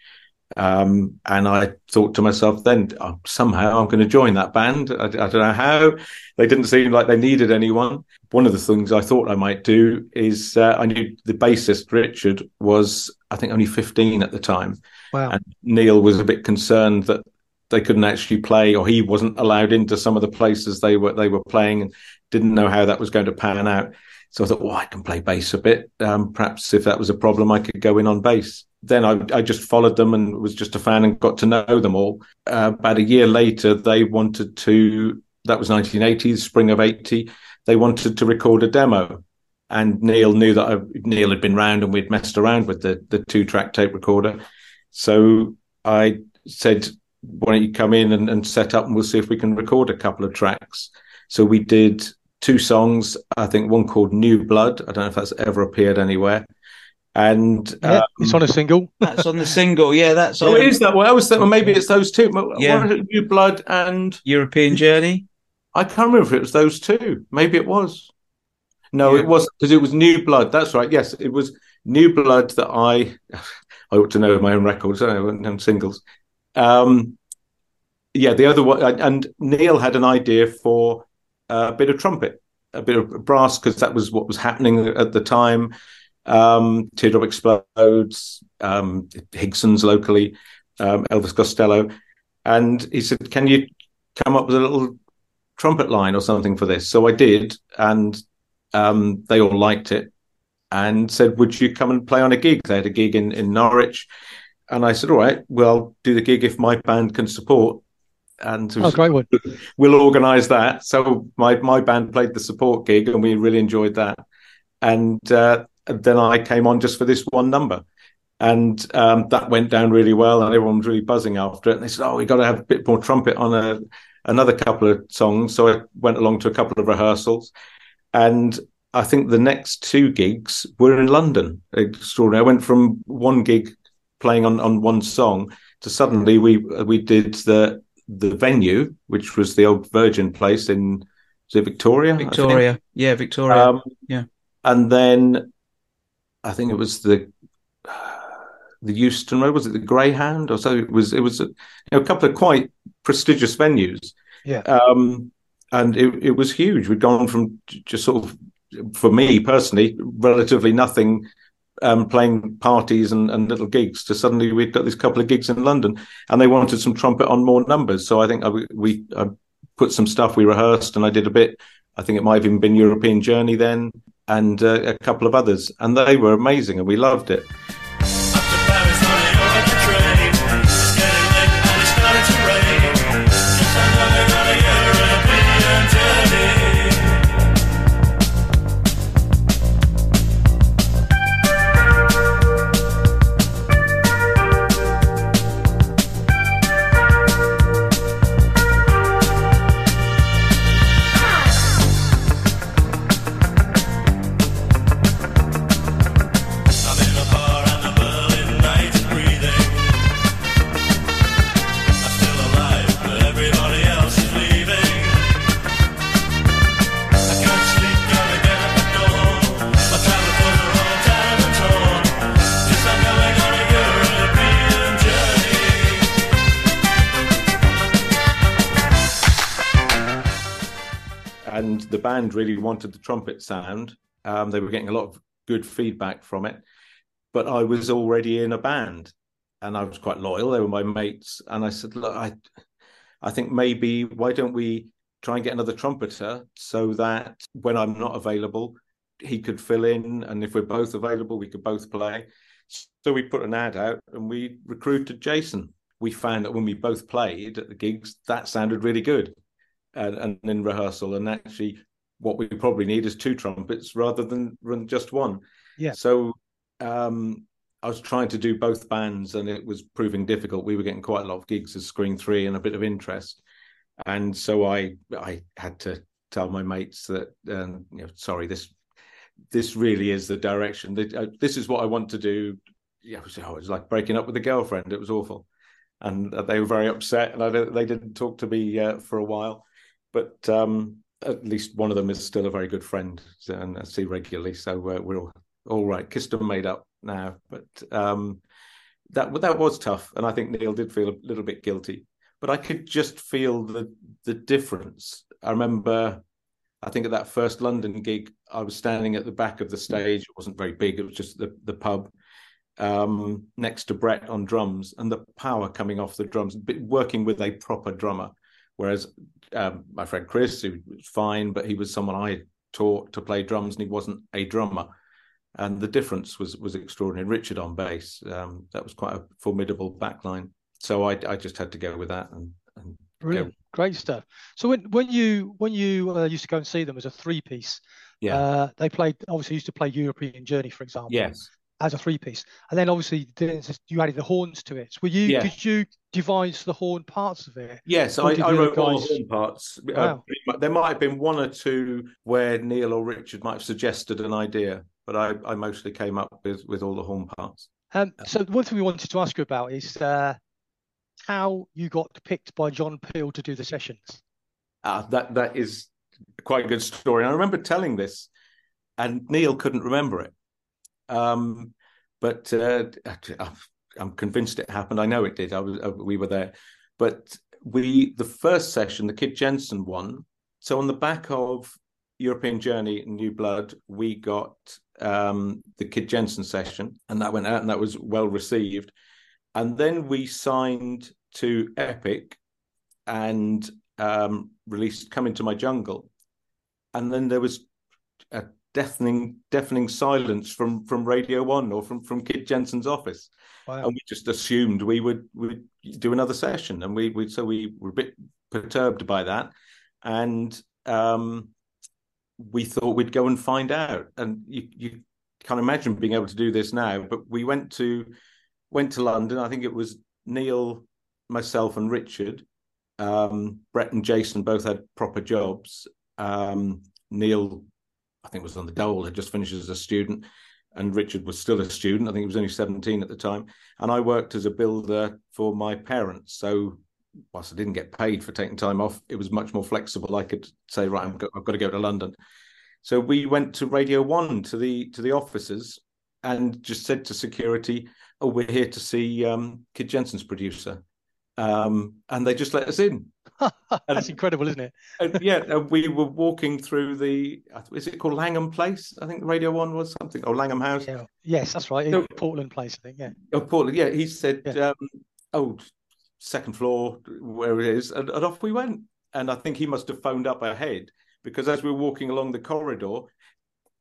Um, and I thought to myself, then oh, somehow I'm going to join that band. I, I, don't know how. They didn't seem like they needed anyone. One of the things I thought I might do is uh, I knew the bassist Richard was I think only 15 at the time, Wow. and Neil was a bit concerned that they couldn't actually play, or he wasn't allowed into some of the places they were they were playing, and didn't know how that was going to pan out. So I thought, well, I can play bass a bit. Um, perhaps if that was a problem, I could go in on bass. Then I, I just followed them and was just a fan and got to know them all. Uh, about a year later, they wanted to. That was 1980, spring of 80. They wanted to record a demo, and Neil knew that I, Neil had been round and we'd messed around with the the two track tape recorder. So I said, why don't you come in and, and set up and we'll see if we can record a couple of tracks. So we did two songs, I think one called New Blood. I don't know if that's ever appeared anywhere. And Yeah, um, it's on a single. That's on the single. Yeah, that's oh, on is that? Well, I was thinking maybe it's those two. Yeah. is? New Blood and European Journey. I can't remember if it was those two. Maybe it was. No, Yeah. it was because it was New Blood. That's right. Yes, it was New Blood that I. *laughs* I ought to know my own records. I don't know singles. Um, yeah, the other one, and- and Neil had an idea for a bit of trumpet, a bit of brass, because that was what was happening at the time. Um, Teardrop explodes. Um, Higsons locally, um, Elvis Costello, and he said, "Can you come up with a little trumpet line or something for this?" So I did, and um, they all liked it, and said, "Would you come and play on a gig?" They had a gig in in Norwich, and I said, "All right, well, do the gig if my band can support." And Oh, great one. we'll organise that. So my my band played the support gig, and we really enjoyed that. And uh, then I came on just for this one number, and um, that went down really well, and everyone was really buzzing after it. And they said, "Oh, we got to have a bit more trumpet on a another couple of songs." So I went along to a couple of rehearsals, and I think the next two gigs were in London. Extraordinary. I went from one gig playing on on one song to suddenly we we did the the venue, which was the old Virgin place in was it Victoria? Victoria. Yeah, Victoria. Um, yeah. And then I think it was the the Euston Road. Was it the Greyhound or so? It was. It was a, you know, a couple of quite prestigious venues. Yeah. Um, and it, it was huge. We'd gone from just sort of, for me personally, relatively nothing, um, playing parties and, and little gigs, to suddenly we'd got this couple of gigs in London, and they wanted some trumpet on more numbers. So I think I, we I put some stuff. We rehearsed, and I did a bit. I think it might have even been European Journey then, and uh, a couple of others, and they were amazing, and we loved it. Really wanted the trumpet sound. Um, they were getting a lot of good feedback from it, but I was already in a band, and I was quite loyal. They were my mates, and I said, "Look, I, I think maybe why don't we try and get another trumpeter so that when I'm not available, he could fill in, and if we're both available, we could both play. So we put an ad out and we recruited Jason. We found that when we both played at the gigs, that sounded really good, and, and in rehearsal, and actually, what we probably need is two trumpets rather than run just one. Yeah. So um, I was trying to do both bands, and it was proving difficult. We were getting quite a lot of gigs as Screen Three and a bit of interest, and so I I had to tell my mates that um, you know sorry this this really is the direction that uh, this is what I want to do. Yeah, oh, it was like breaking up with a girlfriend. It was awful, and uh, they were very upset, and I, they didn't talk to me uh, for a while. But um, at least one of them is still a very good friend, and I see regularly. So uh, we're all, all right, kissed and made up now. But um, that that was tough, and I think Neil did feel a little bit guilty. But I could just feel the the difference. I remember I think at that first London gig, I was standing at the back of the stage. It wasn't very big; it was just the the pub um, next to Brett on drums, and the power coming off the drums, working with a proper drummer. Whereas um, my friend Chris, who was fine, but he was someone I taught to play drums, and he wasn't a drummer. And the difference was was extraordinary. Richard on bass, um, that was quite a formidable backline. So I I just had to go with that and and Brilliant, great stuff. So when when you when you uh, used to go and see them as a three piece, Yeah. uh, they played obviously used to play European Journey, for example, yes. As a three piece, and then obviously you added the horns to it. Were you Yeah. did you devise the horn parts of it? Yes, I, I wrote other all the horn parts. Uh, Wow. much- there might have been one or two where Neil or Richard might have suggested an idea, but I, I mostly came up with, with all the horn parts. Um, so one thing we wanted to ask you about is uh, how you got picked by John Peel to do the sessions. Uh, that that is quite a good story. And I remember telling this, and Neil couldn't remember it. Um, but uh, I'm convinced it happened. I know it did. I was uh, we were there, but we the first session, the Kid Jensen one. So on the back of European Journey New Blood, we got um, the Kid Jensen session, and that went out, and that was well received. And then we signed to Epic, and um, released "Come Into My Jungle," and then there was a deafening, deafening silence from from Radio One or from from Kid Jensen's office, Wow. and we just assumed we would would do another session, and we we so we were a bit perturbed by that, and um, we thought we'd go and find out, and you you can't imagine being able to do this now, but we went to went to London. I think it was Neil, myself, and Richard um, Brett and Jason both had proper jobs. Um, Neil, I think, was on the dole, had just finished as a student, and Richard was still a student. I think he was only 17 at the time. And I worked as a builder for my parents. So, whilst I didn't get paid for taking time off, it was much more flexible. I could say, right, go- I've got to go to London. So we went to Radio One to the to the offices and just said to security, "Oh, we're here to see um, Kid Jensen's producer." Um, and they just let us in. *laughs* That's incredible, isn't it? *laughs* And yeah, we were walking through the. Is it called Langham Place? I think Radio One was something, or Langham House. Yeah. Yes, that's right. No. Portland Place, I think. Yeah. Oh, Portland. Yeah, he said, Yeah. um, "Oh, second floor, where it is," and, and off we went. And I think he must have phoned up ahead because as we were walking along the corridor,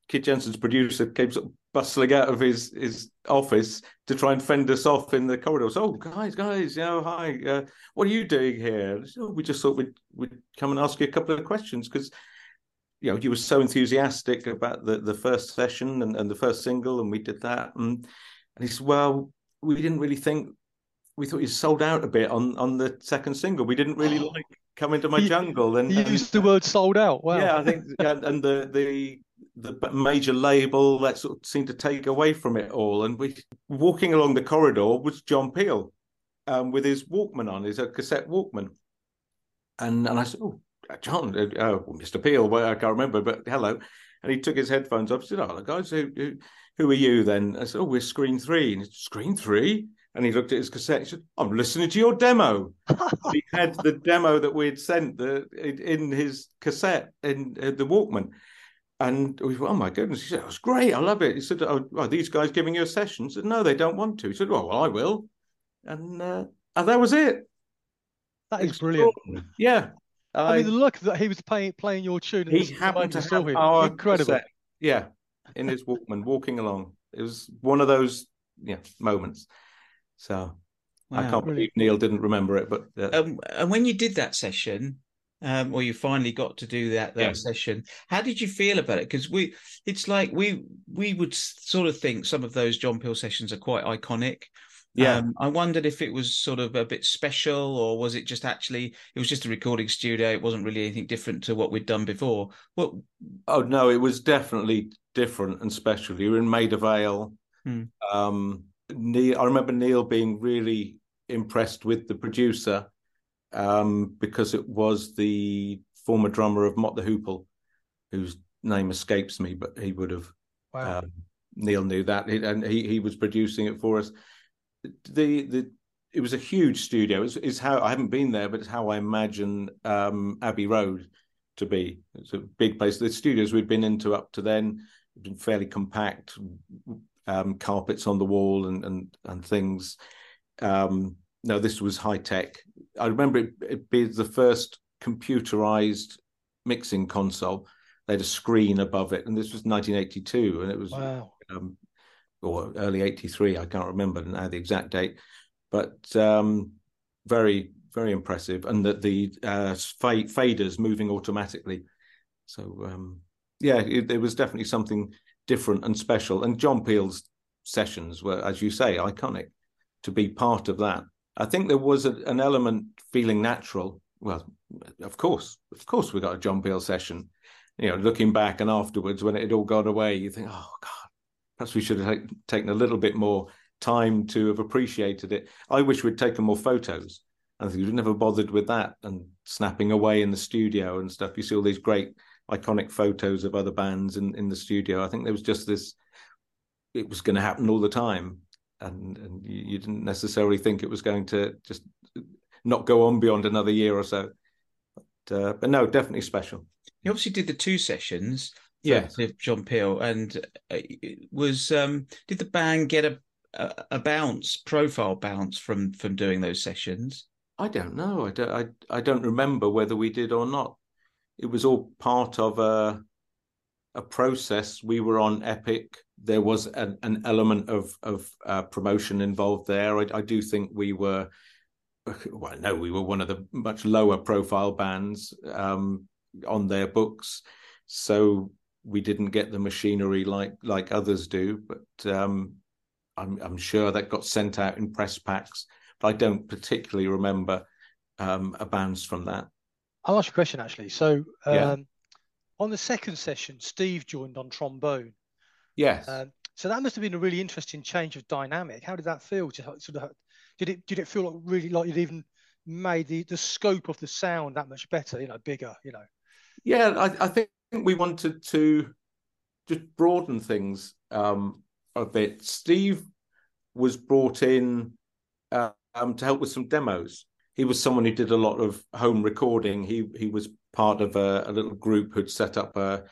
Kid Jensen's producer came sort of bustling out of his his office to try and fend us off in the corridor. So, oh, guys, guys, you know, hi, uh, what are you doing here? And "Oh, we just thought we'd we'd come and ask you a couple of questions because you know you were so enthusiastic about the the first session and, and the first single, and we did that. And, and he said, well, we didn't really think we thought you sold out a bit on on the second single. We didn't really Oh. *gasps* like come into my You- jungle. And, You and- used the word sold out. Wow. yeah, I think and, and the the the major label that sort of seemed to take away from it all. And we walking along the corridor was John Peel um, with his Walkman on, his uh, cassette Walkman. And and I said, "Oh, John, uh, oh, Mr. Peel, well, I can't remember, but hello." And he took his headphones off. Said, "Oh, the guys, who, who who are you then?" I said, "Oh, we're Screen Three. And he said, Screen Three. And he looked at his cassette. He said, "I'm listening to your demo." *laughs* he had the demo that we had sent the in, in his cassette in uh, the Walkman. And we went, oh my goodness. He said, That's great. I love it. He said, Oh, are these guys giving you a session? I said, No, they don't want to. He said, Well, well I will. And uh, and that was it. That is brilliant. Yeah. I, I, mean, the luck that he was playing playing your tune. and he this is the happened to have him. our incredible. cassette, yeah, in his Walkman, walking along. It was one of those yeah moments. So I can't believe Neil didn't remember it, but uh, Um, and when you did that session, um, or you finally got to do that that Yeah. session, how did you feel about it? Because we, it's like we we would sort of think some of those John Peel sessions are quite iconic. yeah, Um, I wondered if it was sort of a bit special, or was it just actually it was just a recording studio? It wasn't really anything different to what we'd done before. Well, Oh no, it was definitely different and special. You were in Maida Vale. Hmm. Um, Neil, I remember Neil being really impressed with the producer um, because it was the former drummer of Mott the Hoople, whose name escapes me, but he would have. Wow. Um, Neil knew that, He- and he he was producing it for us. The the it was a huge studio. It's, it's how I haven't been there, but it's how I imagine um, Abbey Road to be. It's a big place. The studios we'd been into up to then had been fairly compact, um, carpets on the wall and and and things. Um, no, this was high tech. I remember it, it being the first computerized mixing console. They had a screen above it, and this was 1982, and it was wow. um, or early 83 i can't remember now the exact date but um, very very impressive and that the uh, fa- faders moving automatically so um, yeah it, it was definitely something different and special and john peel's sessions were as you say iconic to be part of that i think there was a, an element feeling natural well of course of course we got a john peel session you know looking back and afterwards when it had all gone away you think oh god perhaps we should have taken a little bit more time to have appreciated it. I wish we'd taken more photos. I think never bothered with that and snapping away in the studio and stuff. You see all these great iconic photos of other bands in, in the studio. I think there was just this, it was going to happen all the time. And, and you, you didn't necessarily think it was going to just not go on beyond another year or so. But, uh, but no, definitely special. you obviously did the two sessions. Yes. John Peel, and uh, was um, did the band get a, a a bounce profile bounce from from doing those sessions? I don't know. I don't. I, I don't remember whether we did or not. It was all part of a a process. We were on Epic. There was an, an element of of uh, promotion involved there. I, I do think we were. Well, no, we were one of the much lower profile bands um, on their books, so we didn't get the machinery like like others do. But um, I'm I'm sure that got sent out in press packs but I don't particularly remember um, a bounce from that. I'll ask you a question actually. So, um, Yeah. on the second session, Steve joined on trombone. Yes, Um, so that must have been a really interesting change of dynamic. How did that feel? To sort of, did it did it feel like really like you'd even made the the scope of the sound that much better? You know, bigger. You know. yeah, I, I think we wanted to just broaden things um, a bit. Steve was brought in uh, um, to help with some demos. He was someone who did a lot of home recording. He he was part of a, a little group who'd set up a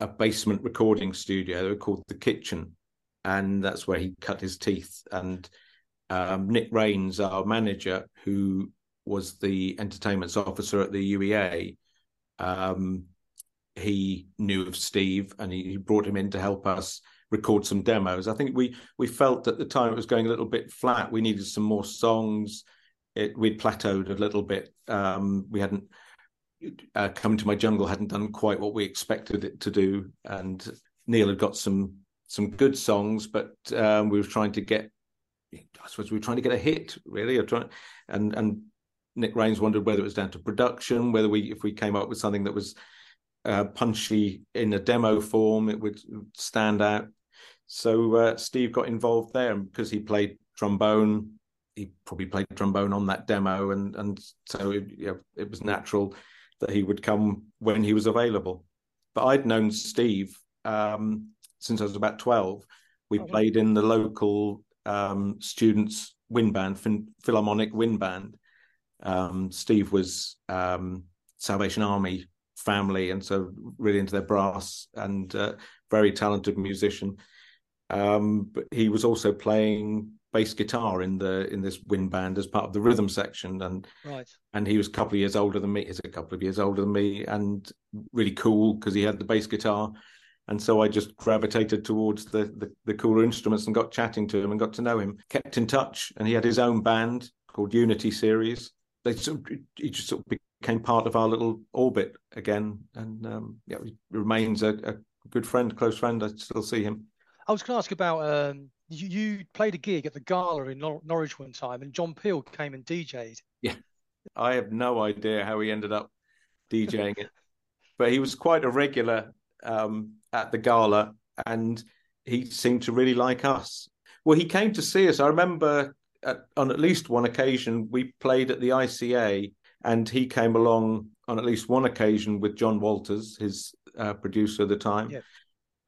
a basement recording studio. They were called the Kitchen, and that's where he cut his teeth. And um, Nick Rayns, our manager, who was the entertainment officer at the UEA, um, he knew of Steve, and he, he brought him in to help us record some demos. I think we we felt at the time it was going a little bit flat. We needed some more songs. It we'd plateaued a little bit. Um, we hadn't uh, come to my jungle hadn't done quite what we expected it to do, and Neil had got some some good songs, but um, we were trying to get. I suppose we were trying to get a hit, really. Or trying, and and Nick Rayns wondered whether it was down to production, whether we if we came up with something that was uh, punchy in a demo form, it would stand out. So uh, Steve got involved there, and because he played trombone, he probably played trombone on that demo, and and so it, you know, it was natural that he would come when he was available. But I'd known Steve um, since I was about twelve. We Oh, played in the local um, students' wind band, Phil- Philharmonic Wind Band. Um, Steve was um, Salvation Army family, and so really into their brass and uh, very talented musician. Um, but he was also playing bass guitar in the in this wind band as part of the rhythm section, and Right. and he was a couple of years older than me. He's a couple of years older than me, and really cool because he had the bass guitar. And so I just gravitated towards the, the the cooler instruments and got chatting to him and got to know him. Kept in touch, and he had his own band called Unity Series. They sort of, he just sort of became part of our little orbit again, and um, yeah, he remains a, a good friend, close friend. I still see him. I was going to ask about um, you, you played a gig at the Gala in Nor- Norwich one time, and John Peel came and DJ'd. Yeah, I have no idea how he ended up DJing it, but he was quite a regular um, at the gala, and he seemed to really like us. Well, he came to see us. I remember at, on at least one occasion we played at the ICA, and he came along on at least one occasion with John Walters, his uh, producer at the time. Yeah.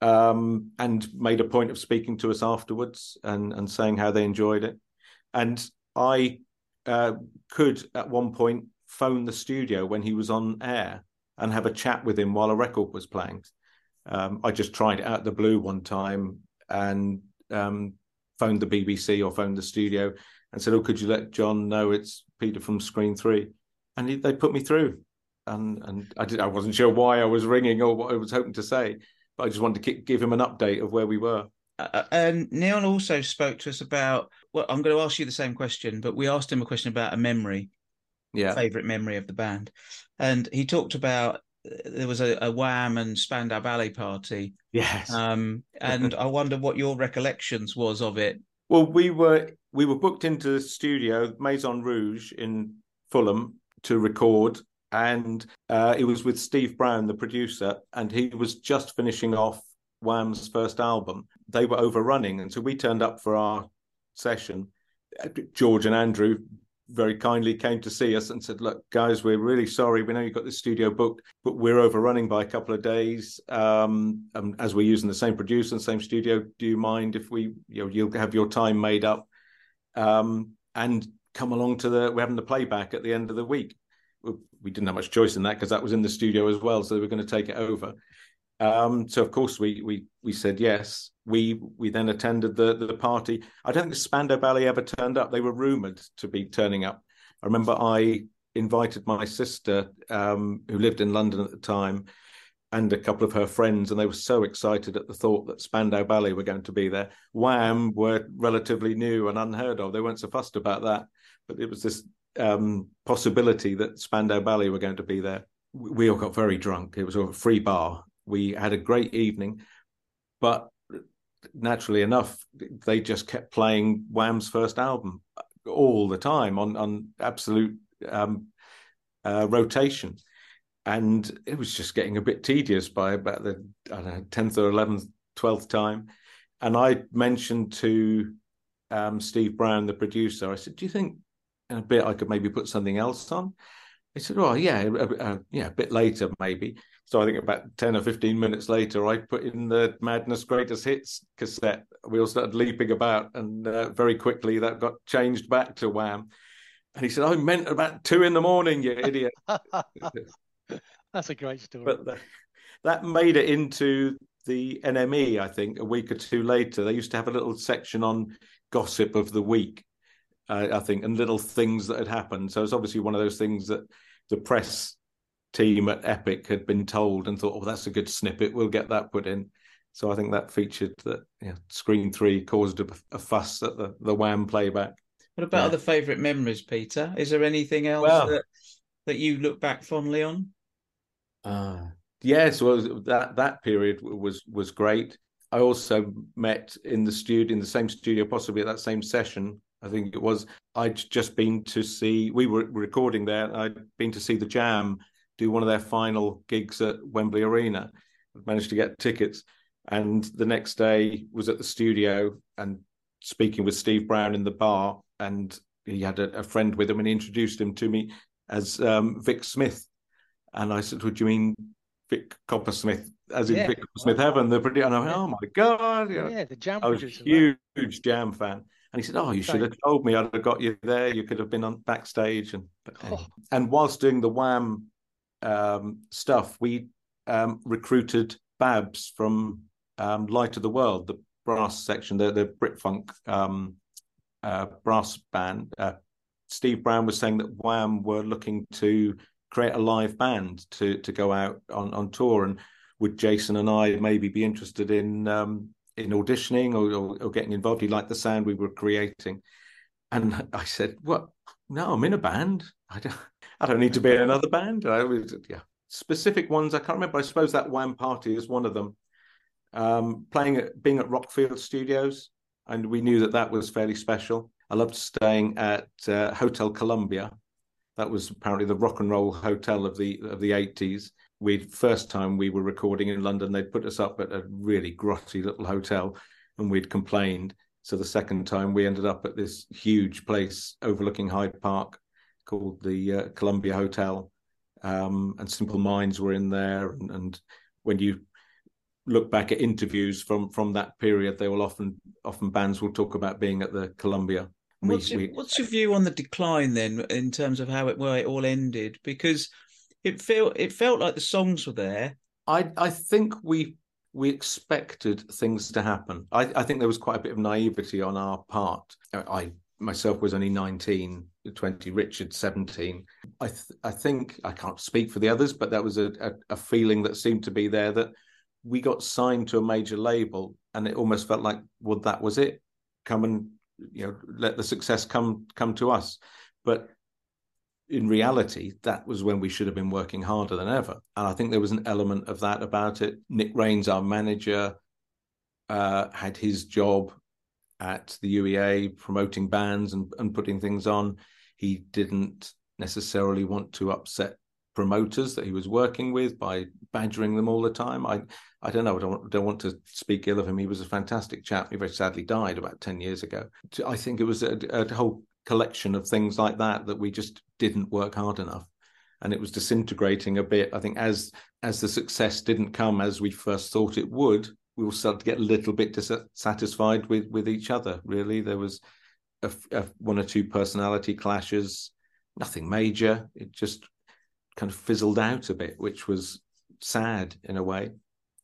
Um, and made a point of speaking to us afterwards and, and saying how they enjoyed it. And I uh, could at one point phone the studio when he was on air and have a chat with him while a record was playing. Um, I just tried out the blue one time and um, phoned the BBC or phoned the studio and said, "Oh, could you let John know it's Peter from Screen 3? And he, they put me through, and and I did. I wasn't sure why I was ringing or what I was hoping to say, I just wanted to give him an update of where we were. Uh, and Neil also spoke to us about. Well, I'm going to ask you the same question, but we asked him a question about a memory, Yeah, favorite memory of the band, and he talked about uh, there was a, a Wham and Spandau Ballet party, yes. um, and I wonder what your recollections was of it. Well, we were we were booked into the studio Maison Rouge in Fulham to record, and uh, it was with Steve Brown, the producer, and he was just finishing off Wham's first album. They were overrunning, and so we turned up for our session. George and Andrew very kindly came to see us and said, "Look, guys, we're really sorry. We know you've got the studio booked, but we're overrunning by a couple of days. Um, um, as we're using the same producer and same studio, do you mind if we, you know, you'll have your time made up um, and come along to the we're having the playback at the end of the week." We, didn't have much choice in that because that was in the studio as well, so they were going to take it over. Um, so of course we we we said yes. We we then attended the the party. I don't think Spandau Ballet ever turned up. They were rumored to be turning up. I remember I invited my sister, um, who lived in London at the time, and a couple of her friends, and they were so excited at the thought that Spandau Ballet were going to be there. Wham were relatively new and unheard of. They weren't so fussed about that, but it was this um, possibility that Spandau Ballet were going to be there. We all got very drunk. It was a free bar. We had a great evening, but naturally enough, they just kept playing Wham's first album all the time on on absolute um, uh, rotation, and it was just getting a bit tedious by about the tenth or eleventh, twelfth time. And I mentioned to um, Steve Brown, the producer, I said, "Do you think a bit I could maybe put something else on?" He said, "Oh yeah, uh, uh, yeah, a bit later maybe." So I think about ten or fifteen minutes later, I put in the Madness Greatest Hits cassette. We all started leaping about, and uh, very quickly that got changed back to Wham. And he said, "I meant about two in the morning, you idiot." *laughs* That's a great story. but the, that made it into the NME. I think a week or two later, they used to have a little section on gossip of the week. Uh, I think and little things that had happened. So it's obviously one of those things that the press team at Epic had been told and thought, "Oh, that's a good snippet. We'll get that put in." So I think that featured that yeah, Screen Three caused a, a fuss at the the Wham playback. What about Yeah. other favourite memories, Peter? Is there anything else Well- that, that you look back fondly on? Uh, yes, well, that that period was was great. I also met in the studio, in the same studio, possibly at that same session. I think it was. I'd just been to see. We were recording there. I'd been to see the Jam do one of their final gigs at Wembley Arena. Managed to get tickets, and the next day was at the studio and speaking with Steve Brown in the bar. And he had a, a friend with him, and he introduced him to me as um, Vic Smith. And I said, "What do you mean, Vic Coppersmith?" As in Yeah. Vic Coppersmith Heaven, the pretty, And I went, "Oh my god!" know. yeah, the jam I was a huge, huge Jam fan. And he said, "Oh, you should have told me. I'd have got you there. You could have been on backstage." And Oh. and whilst doing the Wham um, stuff, we um, recruited Babs from um, Light of the World, the brass section, the the Brit Funk um, uh, brass band. Uh, Steve Brown was saying that Wham were looking to create a live band to to go out on, on tour, and would Jason and I maybe be interested in um, in auditioning or, or, or getting involved? He liked the sound we were creating, and I said, "What? No, I'm in a band. I don't. I don't need to be in another band." I was, yeah, specific ones I can't remember. I suppose that Wham party is one of them. Um, playing at being at Rockfield Studios, and we knew that that was fairly special. I loved staying at uh, Hotel Columbia. That was apparently the rock and roll hotel of the of the eighties. We first time we were recording in London, they'd put us up at a really grotty little hotel, and we'd complained. So the second time we ended up at this huge place overlooking Hyde Park called the uh, Columbia Hotel, um, and Simple Minds were in there. And, and when you look back at interviews from from that period, they will often often bands will talk about being at the Columbia. What's, we, your, we, what's your view on the decline then, in terms of how it where it all ended? Because it felt it felt like the songs were there. I I think we we expected things to happen. I, I think there was quite a bit of naivety on our part. I myself was only 19 20 richard 17 i th- i think i can't speak for the others but that was a, a, a feeling that seemed to be there that we got signed to a major label and it almost felt like well that was it come and you know let the success come come to us but in reality that was when we should have been working harder than ever and i think there was an element of that about it nick rayns our manager uh, had his job at the UEA promoting bands and, and putting things on he didn't necessarily want to upset promoters that he was working with by badgering them all the time. I I don't know. I don't, don't want to speak ill of him. He was a fantastic chap. He very sadly died about ten years ago. I think it was a, a whole collection of things like that that we just didn't work hard enough and it was disintegrating a bit. I think as as the success didn't come as we first thought it would, we all started to get a little bit dissatisfied with with each other. Really, there was a, a, one or two personality clashes, nothing major. It just kind of fizzled out a bit, which was sad in a way.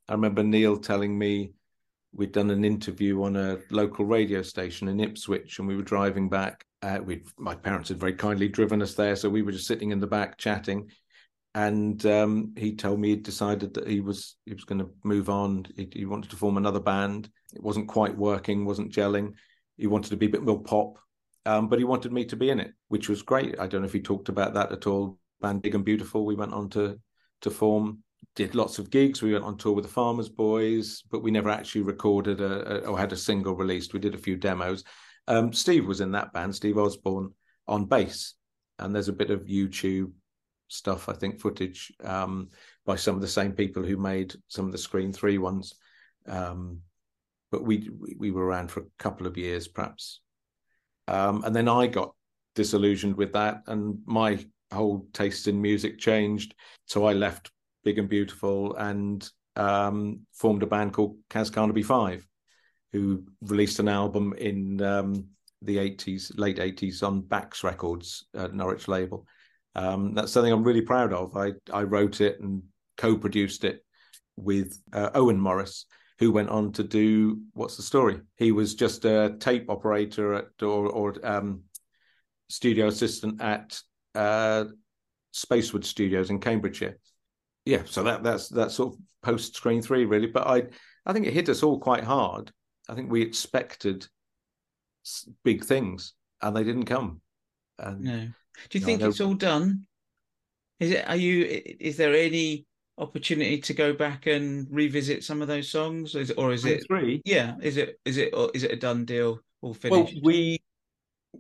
I remember Neil telling me we'd done an interview on a local radio station in Ipswich, and we were driving back. Uh, we my parents had very kindly driven us there, so we were just sitting in the back chatting. And um, he told me he'd decided that he was he was going to move on. He, he wanted to form another band. It wasn't quite working, wasn't gelling. He wanted to be a bit more pop, um, but he wanted me to be in it, which was great. I don't know if he talked about that at all band Big and Beautiful. We went on to to form, did lots of gigs. We went on tour with the Farmers Boys, but we never actually recorded a, a or had a single released. We did a few demos. Um, Steve was in that band, Steve Osborne on bass, and there's a bit of YouTube stuff, I think, footage um, by some of the same people who made some of the Screen Three ones. Um, but we we were around for a couple of years, perhaps, um, and then I got disillusioned with that, and my whole taste in music changed. So I left Big and Beautiful and um, formed a band called Kaz Carnaby Five, who released an album in um, the 80s, late 80s on Bax Records, uh, Norwich label. Um, that's something I'm really proud of. I, I wrote it and co produced it with uh, Owen Morris, who went on to do What's the Story? He was just a tape operator at, or, or um, studio assistant at uh, Spaceward Studios in Cambridgeshire. Yeah, so that that's that's sort of post Screen Three really, but I I think it hit us all quite hard. I think we expected big things and they didn't come. And, no. Do you think know, it's all done? Is it? Are you? Is there any opportunity to go back and revisit some of those songs, is, or is it three? Yeah, is it? Is it? Or is it a done deal? All finished? Well, we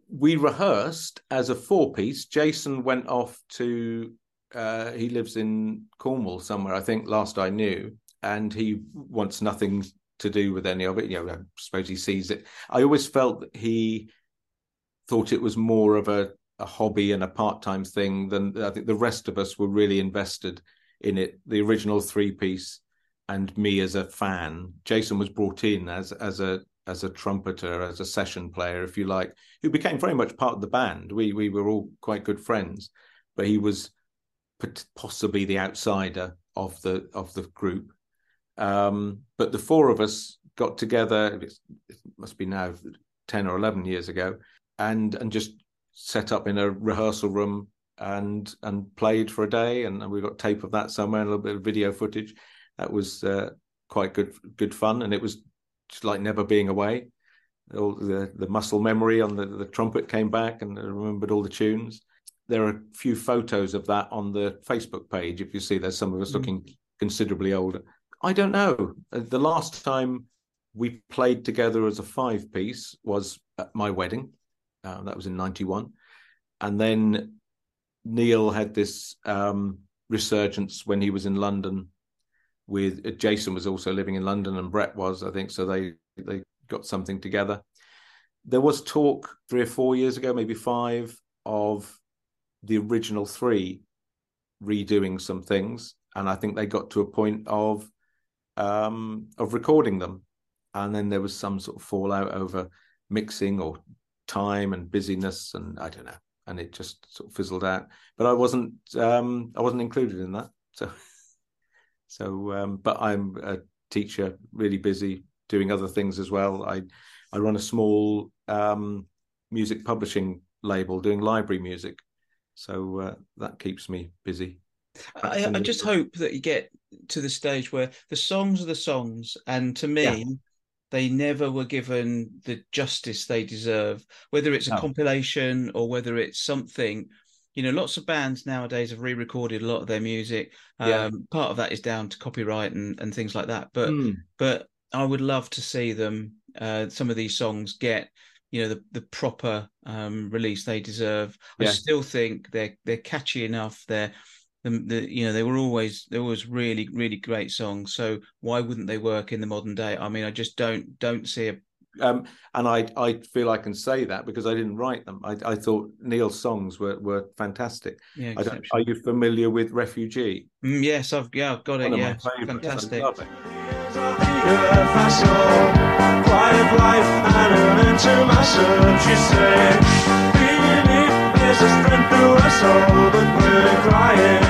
we rehearsed as a four piece. Jason went off to uh, he lives in Cornwall somewhere, I think. Last I knew, and he wants nothing to do with any of it. You know, I suppose he sees it. I always felt that he thought it was more of a, a hobby and a part time thing than I think the rest of us were really invested in it. The original three piece and me as a fan. Jason was brought in as as a as a trumpeter, as a session player, if you like, who became very much part of the band. We we were all quite good friends, but he was possibly the outsider of the of the group. Um, but the four of us got together. it must be now ten or eleven years ago, and and just set up in a rehearsal room and and played for a day, and, we got tape of that somewhere, and a little bit of video footage. That was uh, quite good good fun, and it was just like never being away. All the the muscle memory on the the trumpet came back, and I remembered all the tunes. There are a few photos of that on the Facebook page. If you see, there's some of us Mm. looking considerably older. I don't know. Uh, The last time we played together as a five piece was at my wedding. Uh, that was in '91, and then Neil had this um, resurgence when he was in London. With uh, Jason was also living in London, and Brett was, I think. So they they got something together. There was talk three or four years ago, maybe five, of the original three redoing some things, and I think they got to a point of um, of recording them, and then there was some sort of fallout over mixing or time and busyness, and I don't know, and it just sort of fizzled out. But I wasn't um, I wasn't included in that, so *laughs* so. Um, but I'm a teacher, really busy doing other things as well. I I run a small um, music publishing label doing library music, so uh, that keeps me busy. I, I just hope that you get to the stage where the songs are the songs, and to me, Yeah. they never were given the justice they deserve. Whether it's a No. compilation or whether it's something, you know, lots of bands nowadays have re-recorded a lot of their music. Yeah. Um, part of that is down to copyright and, and things like that. But Mm. but I would love to see them. Uh, some of these songs get you know the the proper um, release they deserve. I still think they're they're catchy enough. They're the, the you know they were always they were always really really great songs. So why wouldn't they work in the modern day? I mean, I just don't don't see a Um, and I I feel I can say that because I didn't write them. I, I thought Neil's songs were, were fantastic. yeah. I don't, are you familiar with Refugee? Mm, yes, I've yeah I've got it. One of Yeah, my favourites. I fantastic. love there's a strength through us all, but we're crying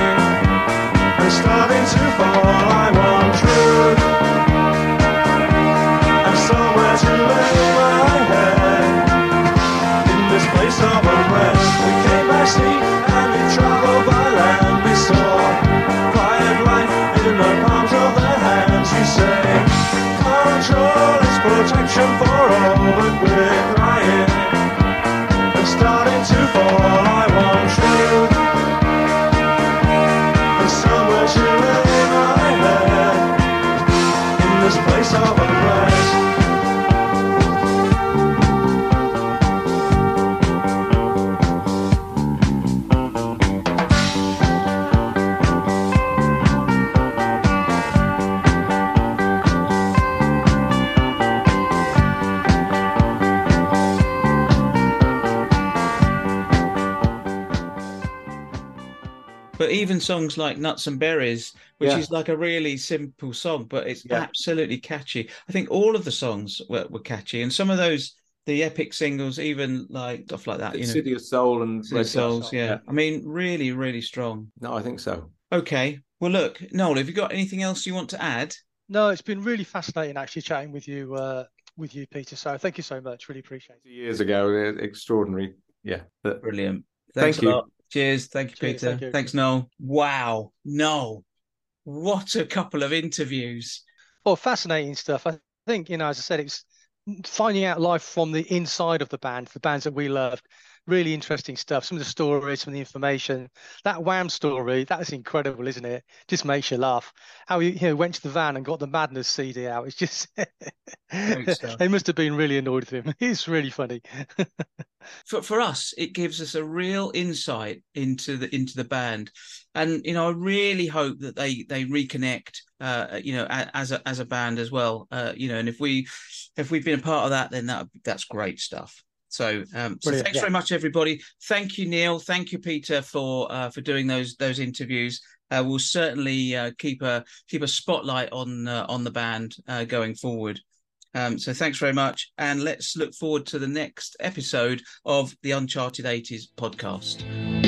and starting to fall. I want truth and somewhere to lay my head in this place of unrest. We came by sea and we traveled by land. We saw quiet life in the palms of their hands. You say control is protection for all, but we're crying starting to even songs like Nuts and Berries, which Yeah. is like a really simple song, but it's Yeah. absolutely catchy. I think all of the songs were, were catchy, and some of those, the epic singles, even like stuff like that, you know, City of Soul and City Red Souls, Dust. yeah. I mean, really, really strong. No, I think so. Okay, well, look, Noel, have you got anything else you want to add? No, it's been really fascinating actually chatting with you, uh, with you, Peter. So thank you so much. Really appreciate it. Years ago, extraordinary. Yeah. But Brilliant. Thank Thanks you. lot. Cheers. Thank you, Cheers, Peter. thank you. Thanks, Noel. Wow, Noel, what a couple of interviews. Well, fascinating stuff. I think, you know, as I said, it's finding out life from the inside of the band, the bands that we love. Really interesting stuff. Some of the stories, some of the information. That Wham story, that is incredible, isn't it? Just makes you laugh. How he you know, went to the van and got the Madness CD out. It's just, *laughs* they must have been really annoyed with him. *laughs* It's really funny. *laughs* for for us it gives us a real insight into the into the band and you know i really hope that they they reconnect uh you know as a as a band as well uh you know and if we if we've been a part of that then that that's great stuff so um so thanks yeah. very much everybody thank you neil thank you peter for uh for doing those those interviews uh, we'll certainly uh, keep a keep a spotlight on uh, on the band uh, going forward um, so thanks very much, and let's look forward to the next episode of the Uncharted 80s podcast.